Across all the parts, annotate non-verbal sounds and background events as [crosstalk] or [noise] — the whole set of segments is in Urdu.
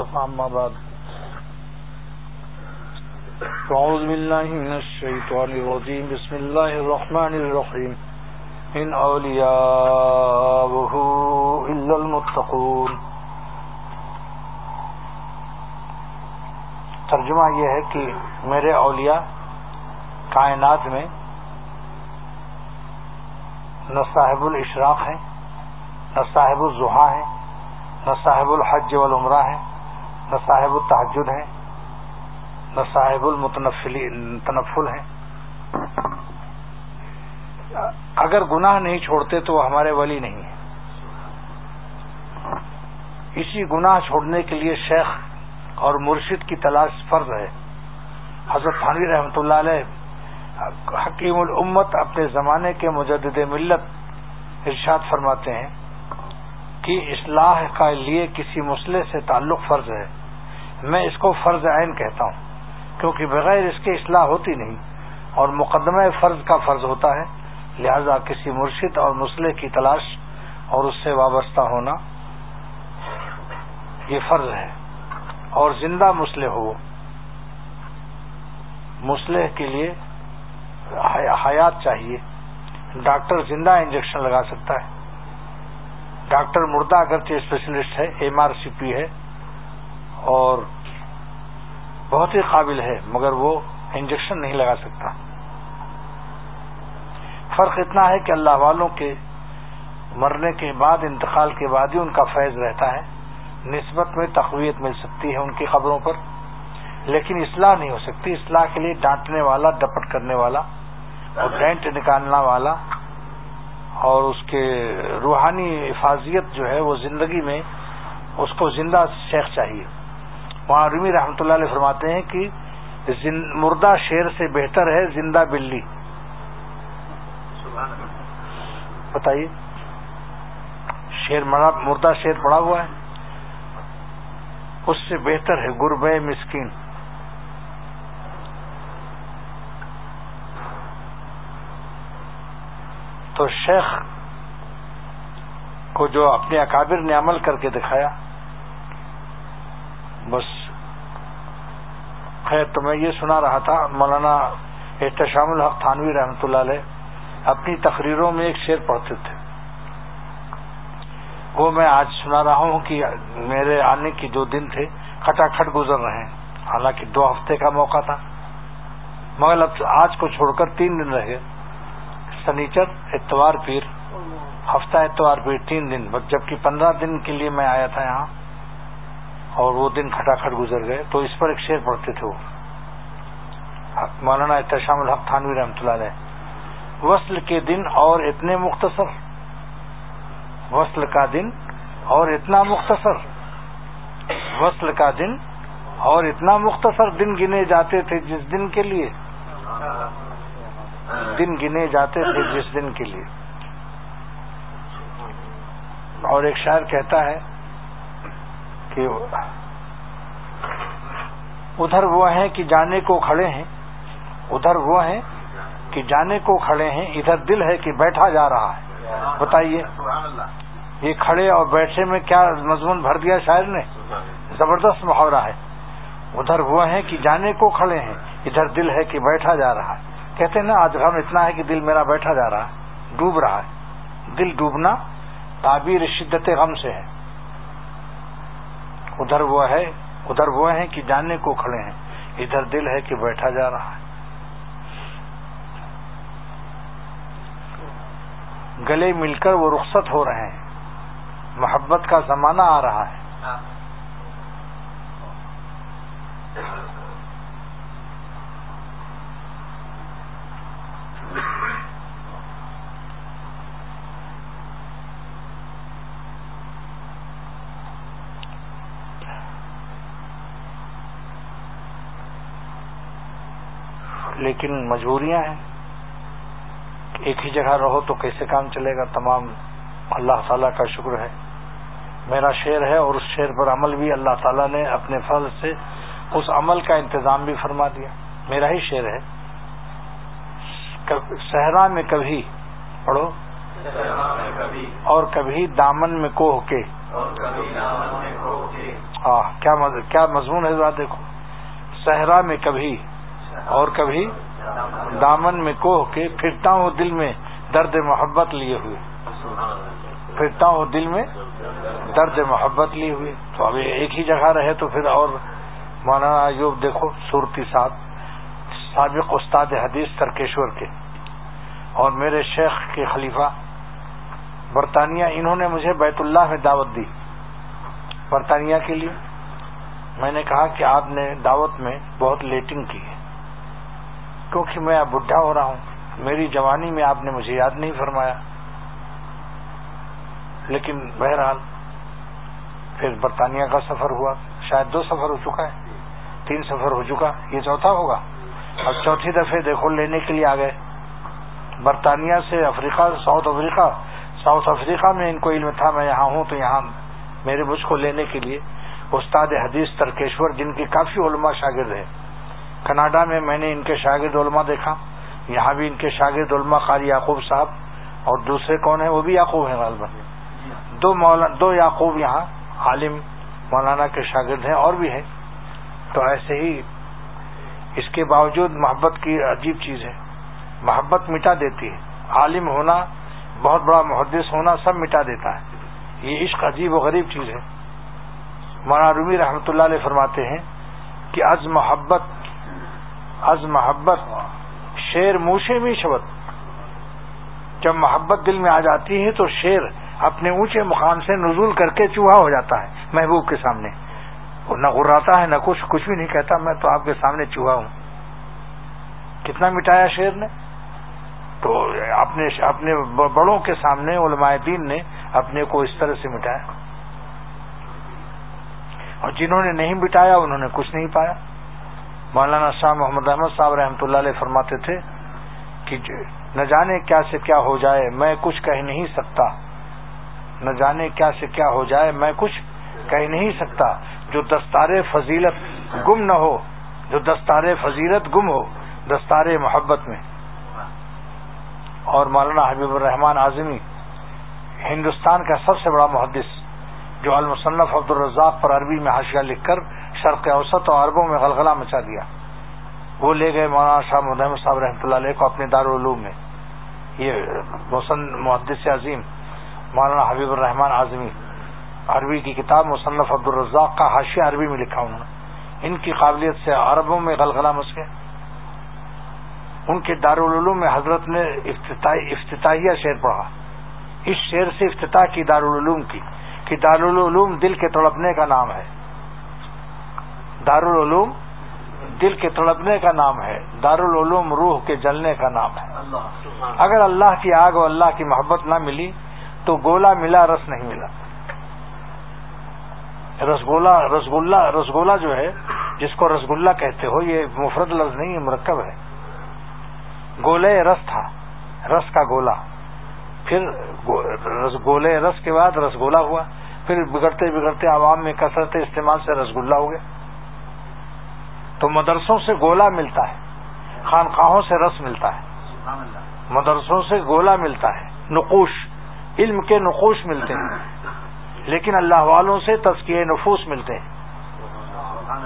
أما بعد۔ أعوذ بالله من الشيطان الرجيم بسم الله الرحمن الرحيم إن أولياؤه إلا المتقون۔ ترجمہ یہ ہے کہ میرے اولیاء کائنات میں نہ صاحب الاشراق ہیں نہ صاحب الضحا ہیں نہ صاحب الحج والعمرہ ہیں نہ صاحب التحجد ہیں، نہ صاحب المتنفل ہیں۔ اگر گناہ نہیں چھوڑتے تو وہ ہمارے ولی نہیں ہیں۔ اسی گناہ چھوڑنے کے لیے شیخ اور مرشد کی تلاش فرض ہے۔ حضرت تھانوی رحمۃ اللہ علیہ حکیم الامت اپنے زمانے کے مجدد ملت ارشاد فرماتے ہیں۔ کہ اصلاح کا لیے کسی مسئلے سے تعلق فرض ہے۔ میں اس کو فرض عین کہتا ہوں، کیونکہ بغیر اس کے اصلاح ہوتی نہیں اور مقدمہ فرض کا فرض ہوتا ہے۔ لہذا کسی مرشد اور مسئلے کی تلاش اور اس سے وابستہ ہونا یہ فرض ہے۔ اور زندہ مسئلے ہو، مسئلے کے لیے حیات چاہیے۔ ڈاکٹر زندہ انجیکشن لگا سکتا ہے۔ ڈاکٹر مردہ اگرچہ اسپیشلسٹ ہے، ایم آر سی پی ہے، اور بہت ہی قابل ہے، مگر وہ انجیکشن نہیں لگا سکتا۔ فرق اتنا ہے کہ اللہ والوں کے مرنے کے بعد، انتقال کے بعد ہی ان کا فیض رہتا ہے، نسبت میں تقویت مل سکتی ہے ان کی خبروں پر، لیکن اصلاح نہیں ہو سکتی۔ اصلاح کے لیے ڈانٹنے والا، ڈپٹ کرنے والا اور ڈینٹ نکالنا والا اور اس کے روحانی حفاظیت جو ہے وہ زندگی میں اس کو زندہ شیخ چاہیے۔ وہاں رومی رحمتہ اللہ علیہ فرماتے ہیں کہ مردہ شیر سے بہتر ہے زندہ بلی۔ بتائیے، شیر مردہ شیر پڑا ہوا ہے۔ اس سے بہتر ہے گربے مسکین۔ تو شیخ کو جو اپنے اکابر نے عمل کر کے دکھایا، بس خیر تو میں یہ سنا رہا تھا، مولانا احتشام الحق تھانوی رحمۃ اللہ علیہ اپنی تقریروں میں ایک شعر پڑھتے تھے۔ وہ میں آج سنا رہا ہوں کہ میرے آنے کی جو دن تھے کھٹا کھٹ گزر رہے ہیں۔ حالانکہ دو ہفتے کا موقع تھا، مگر اب آج کو چھوڑ کر تین دن رہے۔ سنیچر، اتوار پیر۔ ہفتہ اتوار پیر تین دن جبکہ پندرہ دن کے لیے میں آیا تھا یہاں اور وہ دن کھٹا کھٹ گزر گئے، تو اس پر ایک شعر پڑھتے تھے وہ۔ مولانا احتشام الحق تھانوی رحمۃ اللہ علیہ۔ وصل کے دن اور اتنے مختصر۔ وصل کا دن اور اتنا مختصر۔ وصل کا دن اور اتنا مختصر دن گنے جاتے تھے جس دن کے لیے؟ دن گنے جاتے تھے جس دن کے لیے۔ اور ایک شاعر کہتا ہے کہ ادھر وہ ہیں کہ جانے کو کھڑے ہیں، ادھر وہ ہیں کہ جانے کو کھڑے ہیں، ادھر دل ہے کہ بیٹھا جا رہا ہے۔ بتائیے، یہ کھڑے اور بیٹھے میں کیا مضمون بھر دیا شاعر نے؟ زبردست محاورہ ہے۔ ادھر وہ ہیں کہ جانے کو کھڑے ہیں، ادھر دل ہے کہ بیٹھا جا رہا ہے۔ کہتے ہیں نا، آج غم اتنا ہے کہ دل میرا بیٹھا جا رہا ہے، ڈوب رہا ہے۔ دل ڈوبنا تعبیر شدت غم سے ہے۔ ادھر وہ ہے، ادھر وہ ہیں کہ جانے کو کھڑے ہیں۔ ادھر دل ہے کہ بیٹھا جا رہا ہے۔ گلے مل کر وہ رخصت ہو رہے ہیں۔ محبت کا زمانہ آ رہا ہے۔ لیکن مجبوریاں ہیں ایک ہی جگہ رہو تو کیسے کام چلے گا؟ تمام اللہ تعالیٰ کا شکر ہے۔ میرا شعر ہے اور اس شعر پر عمل بھی اللہ تعالیٰ نے اپنے فضل سے اس عمل کا انتظام بھی فرما دیا۔ میرا ہی شعر ہے۔ صحرا میں کبھی پڑھو اور کبھی دامن میں کوہ کے کیا مضمون ہے ذرا دیکھو۔ صحرا میں کبھی اور کبھی دامن میں کوہ کے پھرتا ہوں دل میں درد محبت لیے ہوئے۔ پھرتا ہوں دل میں درد محبت لیے ہوئے۔ تو ابھی ایک ہی جگہ رہے تو پھر اور مولانا ایوب دیکھو صورتی صاحب سابق استاد حدیث ترکیشور کے اور میرے شیخ کے خلیفہ برطانیہ، انہوں نے مجھے بیت اللہ میں دعوت دی۔ برطانیہ کے لیے میں نے کہا کہ آپ نے دعوت میں بہت لیٹنگ کی ہے۔ کیونکہ میں اب بڈھا ہو رہا ہوں، میری جوانی میں آپ نے مجھے یاد نہیں فرمایا۔ لیکن بہرحال پھر برطانیہ کا سفر ہوا، شاید دو سفر ہو چکا ہے، تین سفر ہو چکا، یہ چوتھا ہوگا۔ اب چوتھی دفعہ دیکھو لینے کے لیے آ گئے۔ برطانیہ سے افریقہ، ساؤتھ افریقہ۔ ساؤتھ افریقہ میں ان کو علم تھا، میں یہاں ہوں تو یہاں میرے مجھ کو لینے کے لیے۔ استاد حدیث ترکیشور، جن کی کافی علماء شاگرد ہیں۔ کناڈا میں میں نے ان کے شاگرد علماء دیکھا۔ یہاں بھی ان کے شاگرد علماء قاری یعقوب صاحب۔ اور دوسرے کون ہیں؟ وہ بھی یعقوب ہیں غالباً۔ دو مولانا، دو یعقوب یہاں عالم مولانا کے شاگرد ہیں اور بھی ہیں۔ تو ایسے ہی اس کے باوجود محبت کی عجیب چیز ہے۔ محبت مٹا دیتی ہے۔ عالم ہونا، بہت بڑا محدث ہونا سب مٹا دیتا ہے۔ یہ عشق عجیب و غریب چیز ہے۔ مولانا رومی رحمۃ اللہ علیہ فرماتے ہیں کہ از محبت از محبت شیر موشے میں شبت۔ جب محبت دل میں آ جاتی ہے تو شیر اپنے اونچے مقام سے نزول کر کے چوہا ہو جاتا ہے، محبوب کے سامنے۔ وہ نہ غراتا ہے، نہ کچھ کچھ بھی نہیں کہتا، میں تو آپ کے سامنے چوہا ہوں۔ کتنا مٹایا شیر نے؟ تو اپنے اپنے بڑوں کے سامنے علماء دین نے اپنے کو اس طرح سے مٹایا اور جنہوں نے نہیں مٹایا انہوں نے کچھ نہیں پایا۔ مولانا شاہ محمد احمد صاحب رحمۃ اللہ علیہ فرماتے تھے کہ نہ جانے کیا سے کیا ہو جائے، میں کچھ کہہ نہیں سکتا۔ نہ جانے کیا سے کیا ہو جائے، میں کچھ کہہ نہیں سکتا۔ جو دستار فضیلت گم نہ ہو، جو دستار فضیلت گم ہو، دستار محبت میں۔ اور مولانا حبیب الرحمان اعظمی ہندوستان کا سب سے بڑا محدث، جو المصنف عبد الرزاق پر عربی میں حاشیہ لکھ کر شرق اوسط اور عربوں میں غلغلہ مچا دیا۔ وہ لے گئے مولانا شاہ محمد صاحب رحمۃ اللہ علیہ کو اپنے دارالعلوم میں۔ یہ محدث عظیم، مولانا حبیب الرحمان اعظمی عربی کی کتاب مصنف عبد الرزاق کا حاشیہ عربی میں لکھا انہوں نے ان کی قابلیت سے عربوں میں غلغلہ مچ گیا۔ ان کے دارالعلوم میں حضرت نے افتتاحیہ شعر پڑھا۔ اس شعر سے افتتاح کی دارالعلوم کی کہ دارالعلوم دل کے تڑپنے کا نام ہے۔ دارالعلوم دل کے تڑپنے کا نام ہے۔ دارالعلوم روح کے جلنے کا نام ہے۔ اگر اللہ کی آگ اور اللہ کی محبت نہ ملی تو گولا ملا رس نہیں ملا۔ رسگولا رسگلہ رسگولا جو ہے، جس کو رسگلہ کہتے ہو، یہ مفرد لفظ نہیں، یہ مرکب ہے۔ گولے رس تھا، رس کا گولا۔ پھر گولے رس کے بعد رسگولا ہوا۔ پھر بگڑتے بگڑتے عوام میں کثرت استعمال سے رسگلہ ہو گیا۔ تو مدرسوں سے گولا ملتا ہے، خانقاہوں سے رس ملتا ہے۔ مدرسوں سے گولا ملتا ہے۔ نقوش، علم کے نقوش ملتے ہیں۔ لیکن اللہ والوں سے تزکیے نفوس ملتے ہیں۔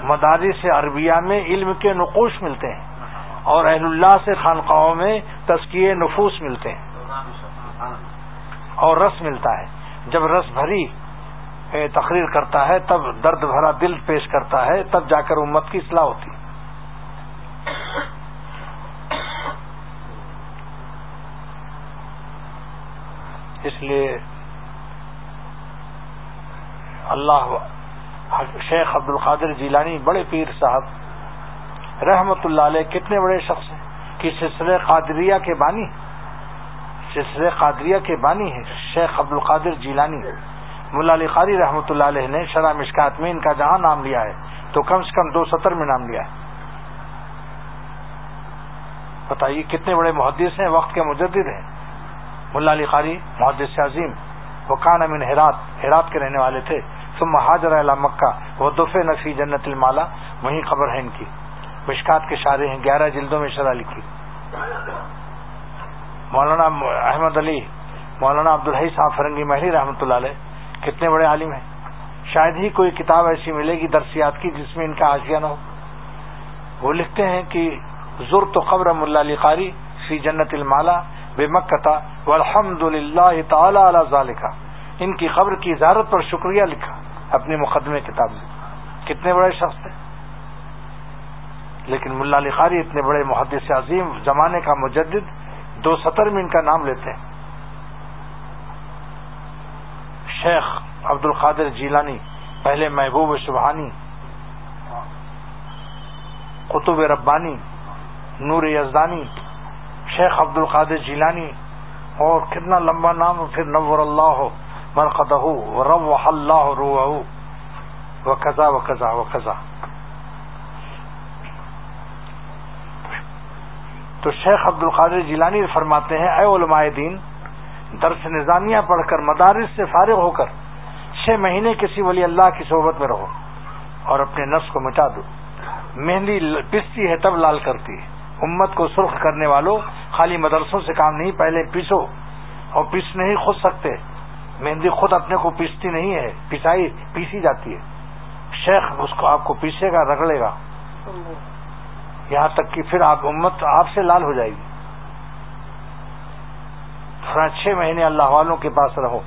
مداری سے عربیہ میں علم کے نقوش ملتے ہیں۔ اور اہل اللہ سے خانقاہوں میں تزکیے نفوس ملتے ہیں۔ اور رس ملتا ہے۔ جب رس بھری تقریر کرتا ہے، تب درد بھرا دل پیش کرتا ہے، تب جا کر امت کی اصلاح ہوتی۔ اس لیے اللہ شیخ عبد القادر جیلانی بڑے پیر صاحب، رحمت اللہ علیہ، کتنے بڑے شخص ہیں؟ کہ سلسلے قادریہ کے بانی سلسلے قادریہ کے بانی ہیں، شیخ عبد القادر جیلانی۔ ملا علی قاری رحمۃ اللہ علیہ نے شرح مشکات میں ان کا جہاں نام لیا ہے، تو کم سے کم دو سطر میں نام لیا ہے۔ بتائیے، کتنے بڑے محدث ہیں؟ وقت کے مجدد ہیں۔ ملا علی قاری، محدث عظیم۔ وہ کان امین ہرات ہرات کے رہنے والے تھے۔ ثم حاضر مکہ، وہ دفع نفی جنت المالا وہیں خبر ہے ان کی۔ مشکات کے شارے ہیں، گیارہ جلدوں میں شرح لکھی۔ مولانا احمد علی، مولانا عبدالحی صاحب فرنگی محری رحمۃ اللہ علیہ، کتنے بڑے عالم ہیں۔ شاید ہی کوئی کتاب ایسی ملے گی درسیات کی جس میں ان کا آشیا نہ ہو۔ وہ لکھتے ہیں کہ ضر تو قبر ملا علی قاری فی جنت المالا بے مکتا والحمد للہ تعالی علی ذالکا ان کی قبر کی اجازت پر شکریہ لکھا۔ اپنے مقدمے کتاب میں۔ کتنے بڑے شخص تھے۔ لیکن ملا علی قاری اتنے بڑے محدث عظیم، زمانے کا مجدد، دو سطر میں ان کا نام لیتے ہیں۔ شیخ عبد القادر جیلانی، پہلے محبوب سبحانی قطب ربانی، نور یزدانی، شیخ عبد القادر جیلانی، اور کتنا لمبا نام، پھر نور اللہ۔ ہو مرقدہ رب اللہ روح و قزا و و تو شیخ عبد القادر جیلانی فرماتے ہیں، اے علماء دین، درس نظامیہ پڑھ کر مدارس سے فارغ ہو کر چھ مہینے کسی ولی اللہ کی صحبت میں رہو اور اپنے نفس کو مٹا دو۔ مہندی پستی ہے تب لال کرتی ہے۔ امت کو سرخ کرنے والوں خالی مدرسوں سے کام نہیں، پہلے پیسو اور پیس نہیں، خود سکتے۔ مہندی خود اپنے کو پیستی نہیں ہے، پسائی، پیسی جاتی ہے۔ شیخ اس کو آپ کو پیسے گا، رگڑے گا۔ یہاں تک کہ پھر آپ، امت آپ سے لال ہو جائے گی۔ چھ مہینے اللہ والوں کے پاس رہو۔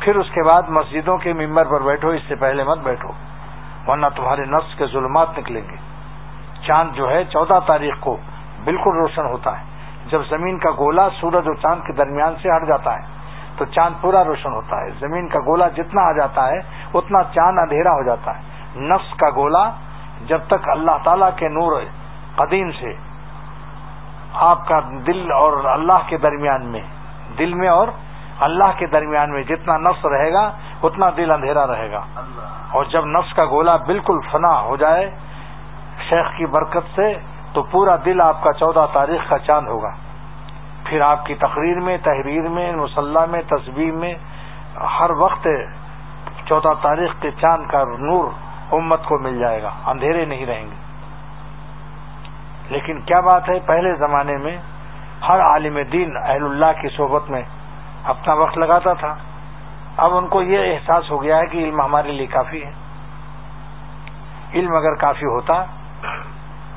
پھر اس کے بعد مسجدوں کے ممبر پر بیٹھو، اس سے پہلے مت بیٹھو، ورنہ تمہارے نفس کے ظلمات نکلیں گے۔ چاند جو ہے، چودہ تاریخ کو بالکل روشن ہوتا ہے۔ جب زمین کا گولا سورج اور چاند کے درمیان سے ہٹ جاتا ہے۔ تو چاند پورا روشن ہوتا ہے۔ زمین کا گولا جتنا آ جاتا ہے، اتنا چاند اندھیرا ہو جاتا ہے۔ نفس کا گولا جب تک اللہ تعالی کے نور قدیم سے آپ کا دل اور اللہ کے درمیان میں، دل میں اور اللہ کے درمیان میں جتنا نفس رہے گا، اتنا دل اندھیرا رہے گا۔ اور جب نفس کا گولا بالکل فنا ہو جائے شیخ کی برکت سے، تو پورا دل آپ کا چودہ تاریخ کا چاند ہوگا۔ پھر آپ کی تقریر میں، تحریر میں مسلح میں تصویر میں، ہر وقت چودہ تاریخ کے چاند کا نور امت کو مل جائے گا، اندھیرے نہیں رہیں گے۔ لیکن کیا بات ہے؟ پہلے زمانے میں ہر عالم دین اہل اللہ کی صحبت میں اپنا وقت لگاتا تھا۔ اب ان کو یہ احساس ہو گیا ہے کہ علم ہمارے لیے کافی ہے۔ علم اگر کافی ہوتا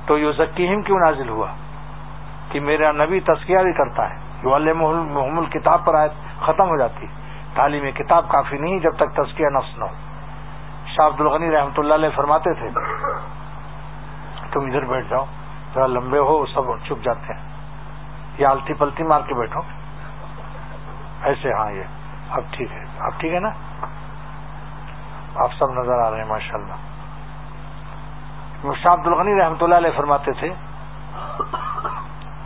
تو یو ذکیم کیوں نازل ہوا؟ کہ میرا نبی تذکیہ بھی کرتا ہے، جو محمل کتاب پر آئے ختم ہو جاتی تعلیم کتاب کافی نہیں، جب تک تذکیہ نفس نہ ہو۔ شاہ عبد الغنی رحمۃ اللہ علیہ فرماتے تھے، تم ادھر بیٹھ جاؤ، ذرا لمبے ہو، سب چھپ جاتے ہیں۔ یا التی پلتی مار کے بیٹھو۔ ایسے ہاں یہ اب ٹھیک ہے۔ اب ٹھیک ہے نا؟ آپ سب نظر آ رہے ہیں ماشاء اللہ شاہ عبد الغنی رحمۃ اللہ علیہ فرماتے تھے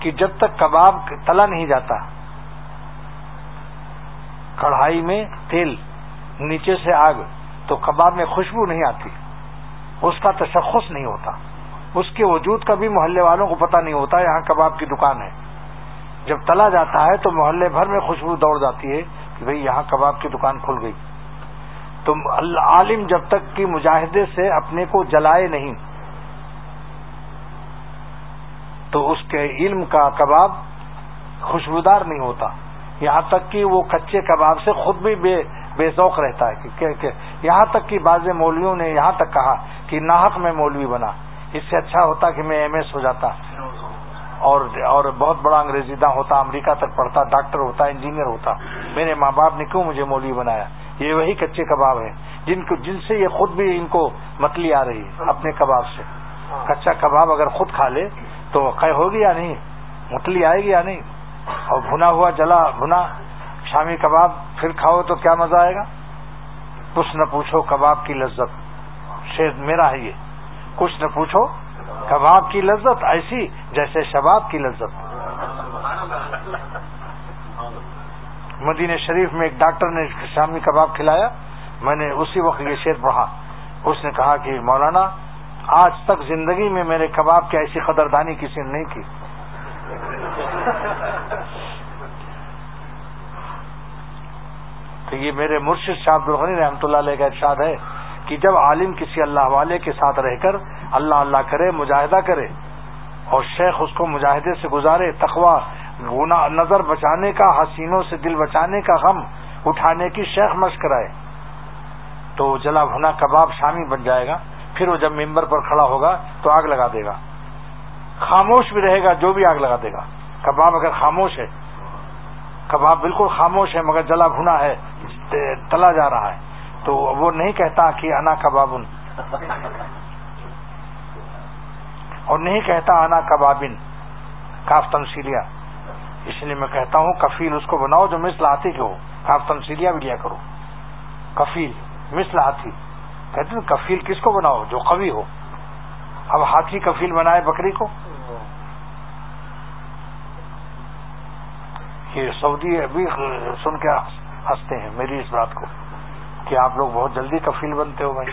کہ جب تک کباب تلا نہیں جاتا، کڑھائی میں تیل نیچے سے آگ، تو کباب میں خوشبو نہیں آتی، اس کا تشخص نہیں ہوتا۔ اس کے وجود کا بھی محلے والوں کو پتہ نہیں ہوتا، یہاں کباب کی دکان ہے۔ جب تلا جاتا ہے تو محلے بھر میں خوشبو دوڑ جاتی ہے کہ بھئی یہاں کباب کی دکان کھل گئی۔ تو عالم جب تک کہ مجاہدے سے اپنے کو جلائے نہیں تو اس کے علم کا کباب خوشبودار نہیں ہوتا۔ یہاں تک کہ وہ کچے کباب سے خود بھی بے بے ذوق رہتا ہے۔ کہ یہاں تک کہ بعض مولویوں نے یہاں تک کہا کہ ناحق میں مولوی بنا۔ اس سے اچھا ہوتا کہ میں ایم ایس ہو جاتا۔ اور اور بہت بڑا انگریزی داں ہوتا، امریکہ تک پڑھتا، ڈاکٹر ہوتا، انجینئر ہوتا۔ میرے ماں باپ نے کیوں مجھے مولوی بنایا؟ یہ وہی کچے کباب ہیں۔ جن کو، جن سے یہ خود بھی ان کو متلی آ رہی ہے، اپنے کباب سے۔ کچا کباب اگر خود کھا لے تو قے ہوگی یا نہیں؟ متلی آئے گی یا نہیں؟ اور بھنا ہوا جلا، بھنا، شامی کباب، پھر کھاؤ تو کیا مزہ آئے گا؟ کچھ نہ پوچھو کباب کی لذت۔ شیر میرا ہے یہ۔ کچھ نہ پوچھو کباب کی لذت، ایسی جیسے شباب کی لذت۔ مدینہ شریف میں ایک ڈاکٹر نے شامی کباب کھلایا۔ میں نے اسی وقت یہ شیر پڑھا اس نے کہا کہ مولانا آج تک زندگی میں میرے کباب کی ایسی قدردانی کسی نے نہیں کی۔ تو یہ میرے مرشد شاہ عبد الغنی رحمۃ اللہ علیہ کا ارشاد ہے کہ جب عالم کسی اللہ والے کے ساتھ رہ کر اللہ اللہ کرے، مجاہدہ کرے اور شیخ اس کو مجاہدے سے گزارے تخوا گنا نظر بچانے کا، حسینوں سے دل بچانے کا غم اٹھانے کی شیخ مشق کرائے، تو جلا بھنا کباب شامی بن جائے گا۔ پھر وہ جب ممبر پر کھڑا ہوگا تو آگ لگا دے گا۔ خاموش بھی رہے گا جو بھی آگ لگا دے گا۔ کباب اگر خاموش ہے، کباب بالکل خاموش ہے مگر جلا بھنا ہے، تلا جا رہا ہے، تو وہ نہیں کہتا کہ انا کبابن۔ اور نہیں کہتا انا کبابن، کاف تمسیلیا اس لیے میں کہتا ہوں کفیل اس کو بناؤ جو مثل ہاتھی کے ہو۔ کاف تمسیلیا بھی لیا کرو۔ کفیل، مثل ہاتھی کہتے ہیں، کفیل کس کو بناؤ؟ جو قوی ہو۔ اب ہاتھی کفیل بنائے بکری کو؟ یہ سعودی ابھی سن کے ہنستے ہیں میری اس بات کو کہ آپ لوگ بہت جلدی کفیل بنتے ہو بھائی۔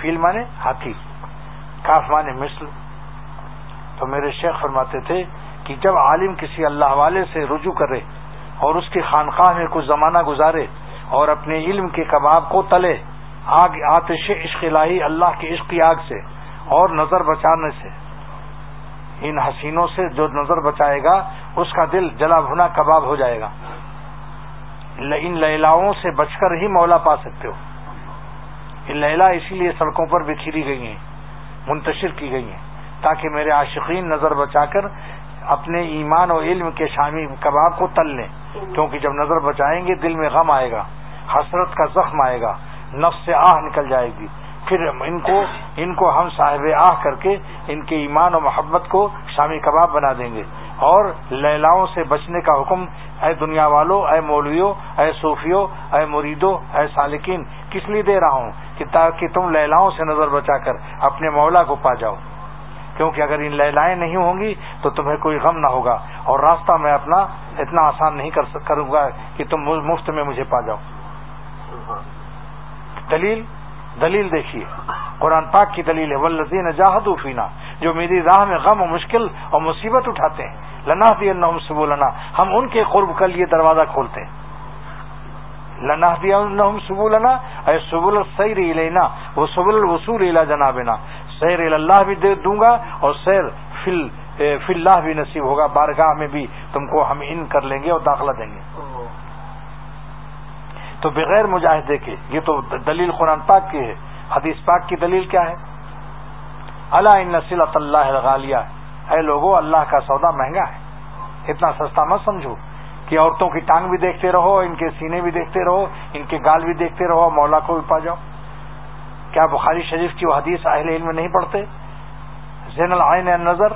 فیل مانے ہاتھی، کاف مانے مثل۔ تو میرے شیخ فرماتے تھے کہ جب عالم کسی اللہ والے سے رجوع کرے اور اس کی خانقاہ میں کچھ زمانہ گزارے اور اپنے علم کے کباب کو تلے، آگ، آتش، عشق الہی، اللہ کی عشق کی آگ سے اور نظر بچانے سے۔ ان حسینوں سے جو نظر بچائے گا، اس کا دل جلا بھنا کباب ہو جائے گا۔ ان لیلاؤں سے بچ کر ہی مولا پا سکتے ہو۔ یہ لیلا اسی لیے سڑکوں پر بکھیری گئی ہیں، منتشر کی گئی ہیں، تاکہ میرے عاشقین نظر بچا کر اپنے ایمان و علم کے شامی کباب کو تل لیں، کیونکہ جب نظر بچائیں گے، دل میں غم آئے گا۔ حسرت کا زخم آئے گا، نفس سے آہ نکل جائے گی۔ پھر ان کو ان کو ہم صاحب آہ کر کے ان کے ایمان و محبت کو شامی کباب بنا دیں گے۔ اور لیلاؤں سے بچنے کا حکم، اے دنیا والوں اے مولویوں اے صوفیوں اے مریدوں اے سالکین، کس لیے دے رہا ہوں کہ تاکہ تم لیلاؤں سے نظر بچا کر اپنے مولا کو پا جاؤ؟ کیونکہ اگر ان لیلائیں نہیں ہوں گی تو تمہیں کوئی غم نہ ہوگا۔ اور راستہ میں اپنا اتنا آسان نہیں کروں گا کہ تم مفت میں مجھے پا جاؤ۔ دلیل؟ دلیل دیکھیے۔ قرآن پاک کی دلیل ہے ولزین جاہد فینا جو میری راہ میں غم و مشکل اور مصیبت اٹھاتے ہیں۔ لنا دیا سبو لنا ہم ان کے قرب کا لیے دروازہ کھولتے ہیں۔ لنا دیا سبو لنا اے سبول سیر لینا وہ سبل الوصول الا جنابنا۔ سیر اللہ بھی دے دوں گا اور سیر فل فی اللہ بھی نصیب ہوگا۔ بارگاہ میں بھی تم کو ہم ان کر لیں گے اور داخلہ دیں گے۔ تو بغیر مجاہدے کے، یہ تو دلیل قرآن پاک کی ہے، حدیث پاک کی دلیل کیا ہے؟ اللہ ان نسل اللہ غالیہ اے لوگو، اللہ کا سودا مہنگا ہے۔ اتنا سستا مت سمجھو کہ عورتوں کی ٹانگ بھی دیکھتے رہو، ان کے سینے بھی دیکھتے رہو، ان کے گال بھی دیکھتے رہو، مولا کو بھی پا جاؤ۔ کیا بخاری شریف کی وہ حدیث اہل علم نہیں پڑھتے؟ زین العین نظر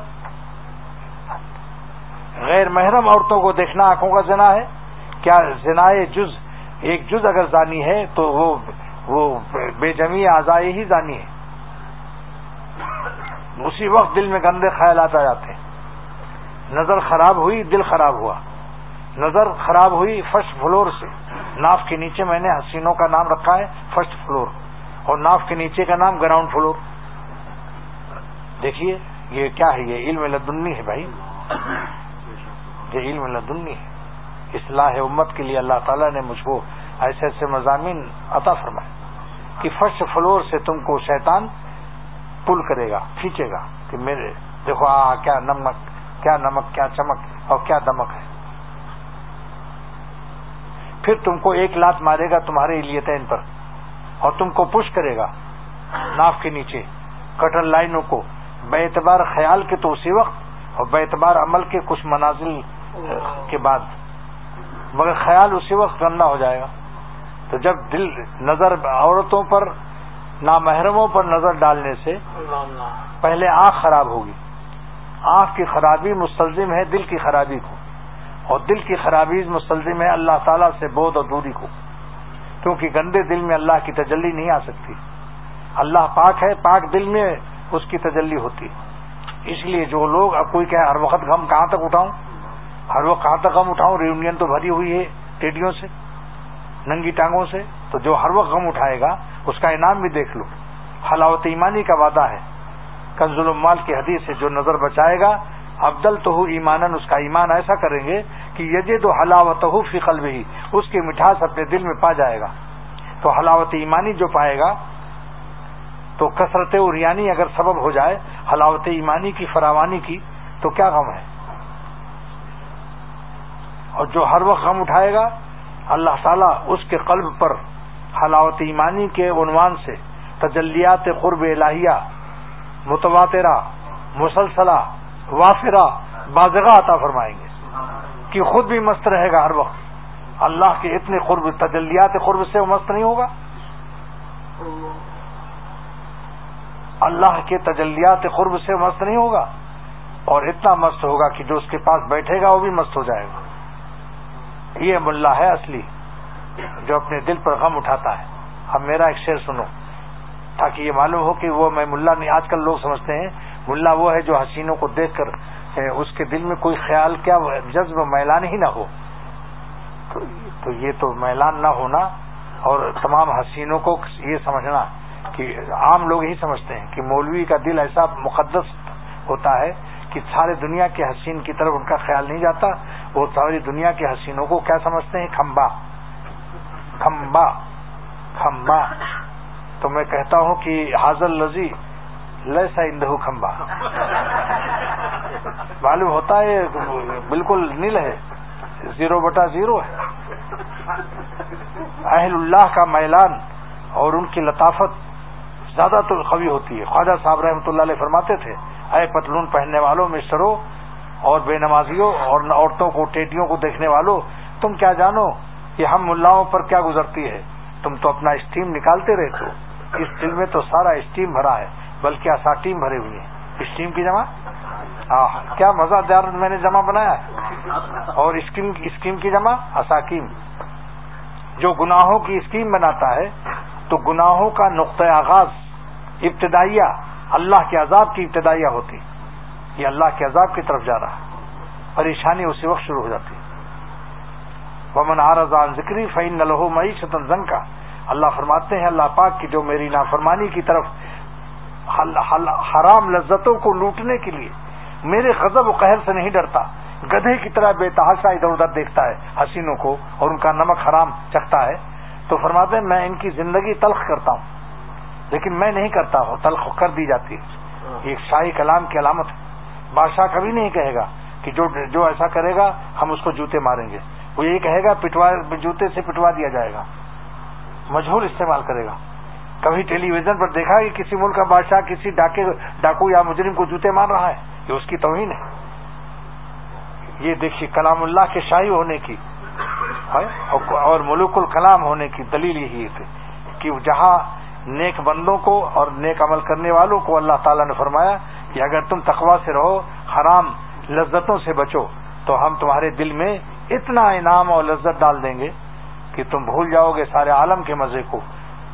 غیر محرم عورتوں کو دیکھنا آنکھوں کا زنا ہے۔ کیا زنائے جز ایک جز اگر زانی ہے تو وہ وہ بے جمی آزائے ہی زانی ہے۔ اسی وقت دل میں گندے خیالات آ جاتے ہیں۔ نظر خراب ہوئی، دل خراب ہوا۔ نظر خراب ہوئی فرسٹ فلور سے۔ ناف کے نیچے میں نے حسینوں کا نام رکھا ہے، فرسٹ فلور۔ اور ناف کے نیچے کا نام گراؤنڈ فلور۔ دیکھیے، یہ کیا ہے؟ یہ علم لدنی ہے بھائی۔ یہ علم لدنی ہے۔ اصلاح امت کے لیے اللہ تعالیٰ نے مجھ کو ایسے ایسے مضامین عطا فرمائے کہ فرسٹ فلور سے تم کو شیطان پل کرے گا کھینچے گا کہ میرے، دیکھو، آ کیا نمک کیا نمک، کیا چمک اور کیا دمک ہے۔ پھر تم کو ایک لات مارے گا تمہارے لیتین پر اور تم کو پش کرے گا ناف کے نیچے۔ کٹن لائنوں کو بے اعتبار خیال کے تو اسی وقت اور بے اعتبار عمل کے کچھ منازل کے بعد۔ مگر خیال اسی وقت گندا ہو جائے گا۔ تو جب دل نظر عورتوں پر، نامحرموں پر نظر ڈالنے سے پہلے آنکھ خراب ہوگی۔ آنکھ کی خرابی مستلزم ہے دل کی خرابی کو۔ اور دل کی خرابی مستلزم ہے اللہ تعالیٰ سے بود اور دوری کو۔ کیونکہ گندے دل میں اللہ کی تجلی نہیں آ سکتی۔ اللہ پاک ہے، پاک دل میں اس کی تجلی ہوتی۔ اس لیے جو لوگ، اب کوئی کہ ہر وقت غم کہاں تک اٹھاؤں؟ ہر وقت کہاں تک غم اٹھاؤں ریونین تو بھری ہوئی ہے ٹیڈیوں سے، ننگی ٹانگوں سے۔ تو جو ہر وقت غم اٹھائے گا، اس کا انعام بھی دیکھ لو۔ حلاوت ایمانی کا وعدہ ہے۔ کنزل مال کی حدیث سے جو نظر بچائے گا ابدل تو ہو ایمان اس کا ایمان ایسا کریں گے کہ یجے تو حلاوت ہو فکل بھی اس کی مٹھاس اپنے دل میں پا جائے گا۔ تو حلاوت ایمانی جو پائے گا، تو کثرت اریانی اگر سبب ہو جائے، حلاوت ایمانی کی فراوانی کی، تو کیا غم ہے؟ اور جو ہر وقت غم اٹھائے گا، اللہ تعالیٰ اس کے قلب پر حلاوت ایمانی کے عنوان سے تجلیات قرب الہیہ، متواترہ، مسلسلہ، وافرہ بازگاہ عطا فرمائیں گے کہ خود بھی مست رہے گا ہر وقت۔ اللہ کے اتنے قرب، تجلیات قرب سے وہ مست نہیں ہوگا؟ اللہ کے تجلیات قرب سے مست نہیں ہوگا؟ اور اتنا مست ہوگا کہ جو اس کے پاس بیٹھے گا وہ بھی مست ہو جائے گا۔ یہ ملا ہے اصلی، جو اپنے دل پر غم اٹھاتا ہے۔ اب میرا ایک شعر سنو، تاکہ یہ معلوم ہو کہ وہ میں ملا نہیں۔ آج کل لوگ سمجھتے ہیں، ملا وہ ہے جو حسینوں کو دیکھ کر اس کے دل میں کوئی خیال، کیا جذب میلان ہی نہ ہو؟ تو یہ تو میلان نہ ہونا اور تمام حسینوں کو یہ سمجھنا کہ عام لوگ یہی سمجھتے ہیں کہ مولوی کا دل ایسا مقدس ہوتا ہے کہ سارے دنیا کے حسین کی طرف ان کا خیال نہیں جاتا۔ وہ ساری جی دنیا کے حسینوں کو کیا سمجھتے ہیں؟ کھمبا. کھمبا. کھمبا. تو میں کہتا ہوں کہ حاضر لذی لسا اندہ کھمبا. معلوم ہوتا ہے بالکل نیل ہے. زیرو بٹا زیرو ہے. اہل اللہ کا میلان اور ان کی لطافت زیادہ تو قوی ہوتی ہے. خواجہ صاحب رحمۃ اللہ علیہ فرماتے تھے، اے پتلون پہننے والوں میں سرو اور بے نمازیوں اور عورتوں کو ٹیٹیوں کو دیکھنے والوں، تم کیا جانو؟ کہ ہم ملاؤں پر کیا گزرتی ہے؟ تم تو اپنا اسٹیم نکالتے رہتے ہو اس دل میں تو سارا اسٹیم بھرا ہے، بلکہ اساٹیم بھرے ہوئے ہیں۔ اسٹیم کی جمع؟ کیا مزہ دار میں نے جمع بنایا ہے؟ اور اسکیم کی جمع؟ اساکیم جو گناہوں کی اسکیم بناتا ہے، تو گناہوں کا نقطۂ آغاز، ابتدائیہ، اللہ کے عذاب کی ابتدائیہ ہوتی۔ یہ اللہ کے عذاب کی طرف جا رہا پریشانی اسی وقت شروع ہو جاتی۔ ومن آرزان ذکری فعین نلو معیشت زن کا اللہ فرماتے ہیں، اللہ پاک کی جو میری نافرمانی کی طرف حرام لذتوں کو لوٹنے کے لیے میرے غضب و قہر سے نہیں ڈرتا، گدھے کی طرح بے تحاشا ادھر ادھر دیکھتا ہے، حسینوں کو اور ان کا نمک حرام چکھتا ہے۔ تو فرماتے ہیں، میں ان کی زندگی تلخ کرتا ہوں، لیکن میں نہیں کرتا ہوں، تلخ کر دی جاتی ہے۔ ایک شاہی کلام کی علامت ہے۔ بادشاہ کبھی نہیں کہے گا کہ جو جو ایسا کرے گا، ہم اس کو جوتے ماریں گے۔ وہ یہی کہے گا، پٹوا، جوتے سے پٹوا دیا جائے گا۔ مجہور استعمال کرے گا۔ کبھی ٹیلی ویژن پر دیکھا کہ کسی ملک کا بادشاہ کسی ڈاکے، ڈاکو یا مجرم کو جوتے مار رہا ہے؟ یہ اس کی توہین ہے۔ یہ دیکھیے، کلام اللہ کے شاہی ہونے کی اور ملوک الکلام ہونے کی دلیل یہی ہے کہ جہاں نیک بندوں کو اور نیک عمل کرنے والوں کو اللہ تعالیٰ نے فرمایا کہ اگر تم تقوا سے رہو، حرام لذتوں سے بچو، تو ہم تمہارے دل میں اتنا انعام اور لذت ڈال دیں گے کہ تم بھول جاؤ گے سارے عالم کے مزے کو۔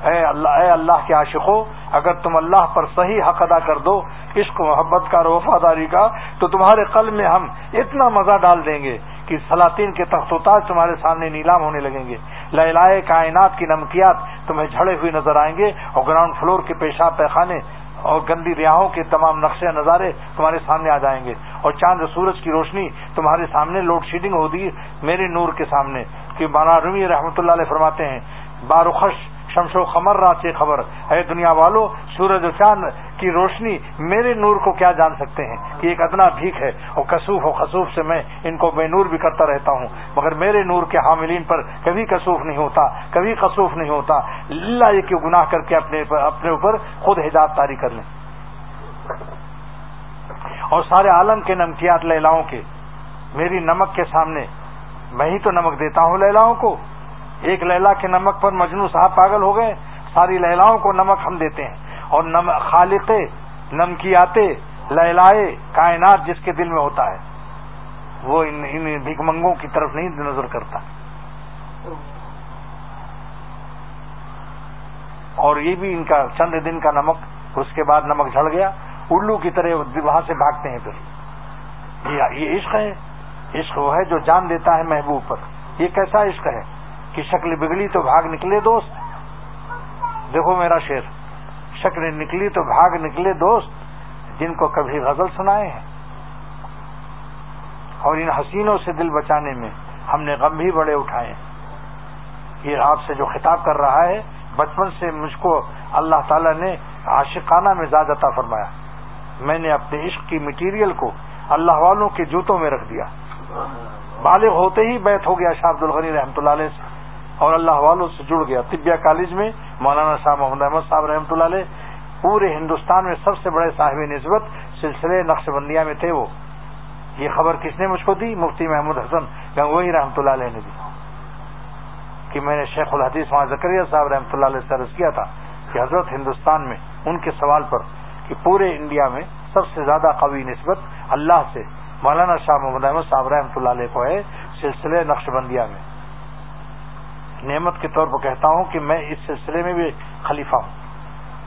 اے اللہ اے اللہ کے عاشقوں اگر تم اللہ پر صحیح حق ادا کر دو، عشق، محبت کا اور وفاداری کا، تو تمہارے قلب میں ہم اتنا مزہ ڈال دیں گے کہ سلاطین کے تخت و تاج تمہارے سامنے نیلام ہونے لگیں گے۔ لہلائے کائنات کی نمکیات تمہیں جھڑے ہوئے نظر آئیں گے اور گراؤنڈ فلور کے پیشاب پیخانے اور گندی ریاحوں کے تمام نقشے نظارے تمہارے سامنے آ جائیں گے اور چاند سورج کی روشنی تمہارے سامنے لوڈ شیڈنگ ہوگی میرے نور کے سامنے کہ بانا رومی رحمۃ اللہ علیہ فرماتے ہیں باروخش شمش و خمر سے خبر۔ اے دنیا والو، سورج و چاند کی روشنی میرے نور کو کیا جان سکتے ہیں؟ کہ ایک ادنا بھیک ہے اور کسوف و خصوف سے میں ان کو بے نور بھی کرتا رہتا ہوں۔ مگر میرے نور کے حاملین پر کبھی کسوف نہیں ہوتا، کبھی کسوف نہیں ہوتا۔ اللہ یہ کہ گناہ کر کے اپنے اپنے اوپر خود حجاب تاری کر لیں؟ اور سارے عالم کے نمکیات لیلاؤں کے، میری نمک کے سامنے، میں ہی تو نمک دیتا ہوں لیلاؤں کو۔ ایک لیلا کے نمک پر مجنو صاحب پاگل ہو گئے، ساری لہلاؤں کو نمک ہم دیتے ہیں۔ اور خالق نمکیاتے لہلائے کائنات جس کے دل میں ہوتا ہے، وہ ان بھیک منگوں کی طرف نہیں نظر کرتا۔ اور یہ بھی ان کا چند دن کا نمک، اس کے بعد نمک جھڑ گیا۔ الو کی طرح وہاں سے بھاگتے ہیں پھر۔ یہ عشق ہے۔ عشق وہ ہے جو جان دیتا ہے محبوب پر۔ یہ کیسا عشق ہے؟ کہ شکل بگڑی تو بھاگ نکلے دوست۔ دیکھو میرا شیر، شکل نکلی تو بھاگ نکلے دوست، جن کو کبھی غزل سنائے ہیں۔ اور ان حسینوں سے دل بچانے میں ہم نے غم بھی بڑے اٹھائے ہیں۔ یہ آپ سے جو خطاب کر رہا ہے، بچپن سے مجھ کو اللہ تعالی نے عاشقانہ مزاج عطا فرمایا۔ میں نے اپنے عشق کی مٹیریل کو اللہ والوں کے جوتوں میں رکھ دیا۔ بالغ ہوتے ہی بیت ہو گیا شاہ عبد الغنی رحمۃ اللہ علیہ سے۔ اور اللہ والوں سے جڑ گیا۔ طبیہ کالج میں مولانا شاہ محمد احمد صاحب رحمۃ اللہ علیہ پورے ہندوستان میں سب سے بڑے صاحب نسبت سلسلے نقش بندیاں میں تھے وہ۔ یہ خبر کس نے مجھ کو دی؟ مفتی محمود حسن گنگوئی رحمۃ اللہ علیہ نے دی۔ کہ میں نے شیخ الحدیث وہاں زکریہ صاحب رحمۃ اللہ علیہ سے عرض کیا تھا کہ حضرت ہندوستان میں ان کے سوال پر کہ پورے انڈیا میں سب سے زیادہ قوی نسبت اللہ سے مولانا شاہ محمد احمد صاحب رحمۃ اللہ علیہ کو ہے، سلسلے نقش بندیہ میں۔ نعمت کے طور پر کہتا ہوں کہ میں اس سلسلے میں بھی خلیفہ ہوں۔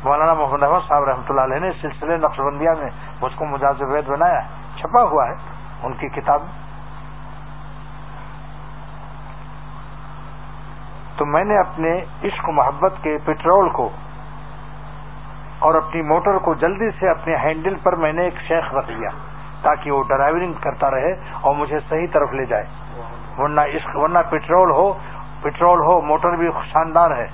مولانا محمد احمد صاحب رحمۃ اللہ علیہ نے سلسلے نقش بندیہ میں مجھ کو مجاز وید بنایا چھپا ہوا ہے ان کی کتاب تو میں نے اپنے عشق محبت کے پٹرول کو اور اپنی موٹر کو جلدی سے اپنے ہینڈل پر میں نے ایک شیخ رکھ لیا تاکہ وہ ڈرائیورنگ کرتا رہے اور مجھے صحیح طرف لے جائے۔ ورنہ عشق، ورنہ پٹرول ہو پٹرول ہو، موٹر بھی شاندار ہے،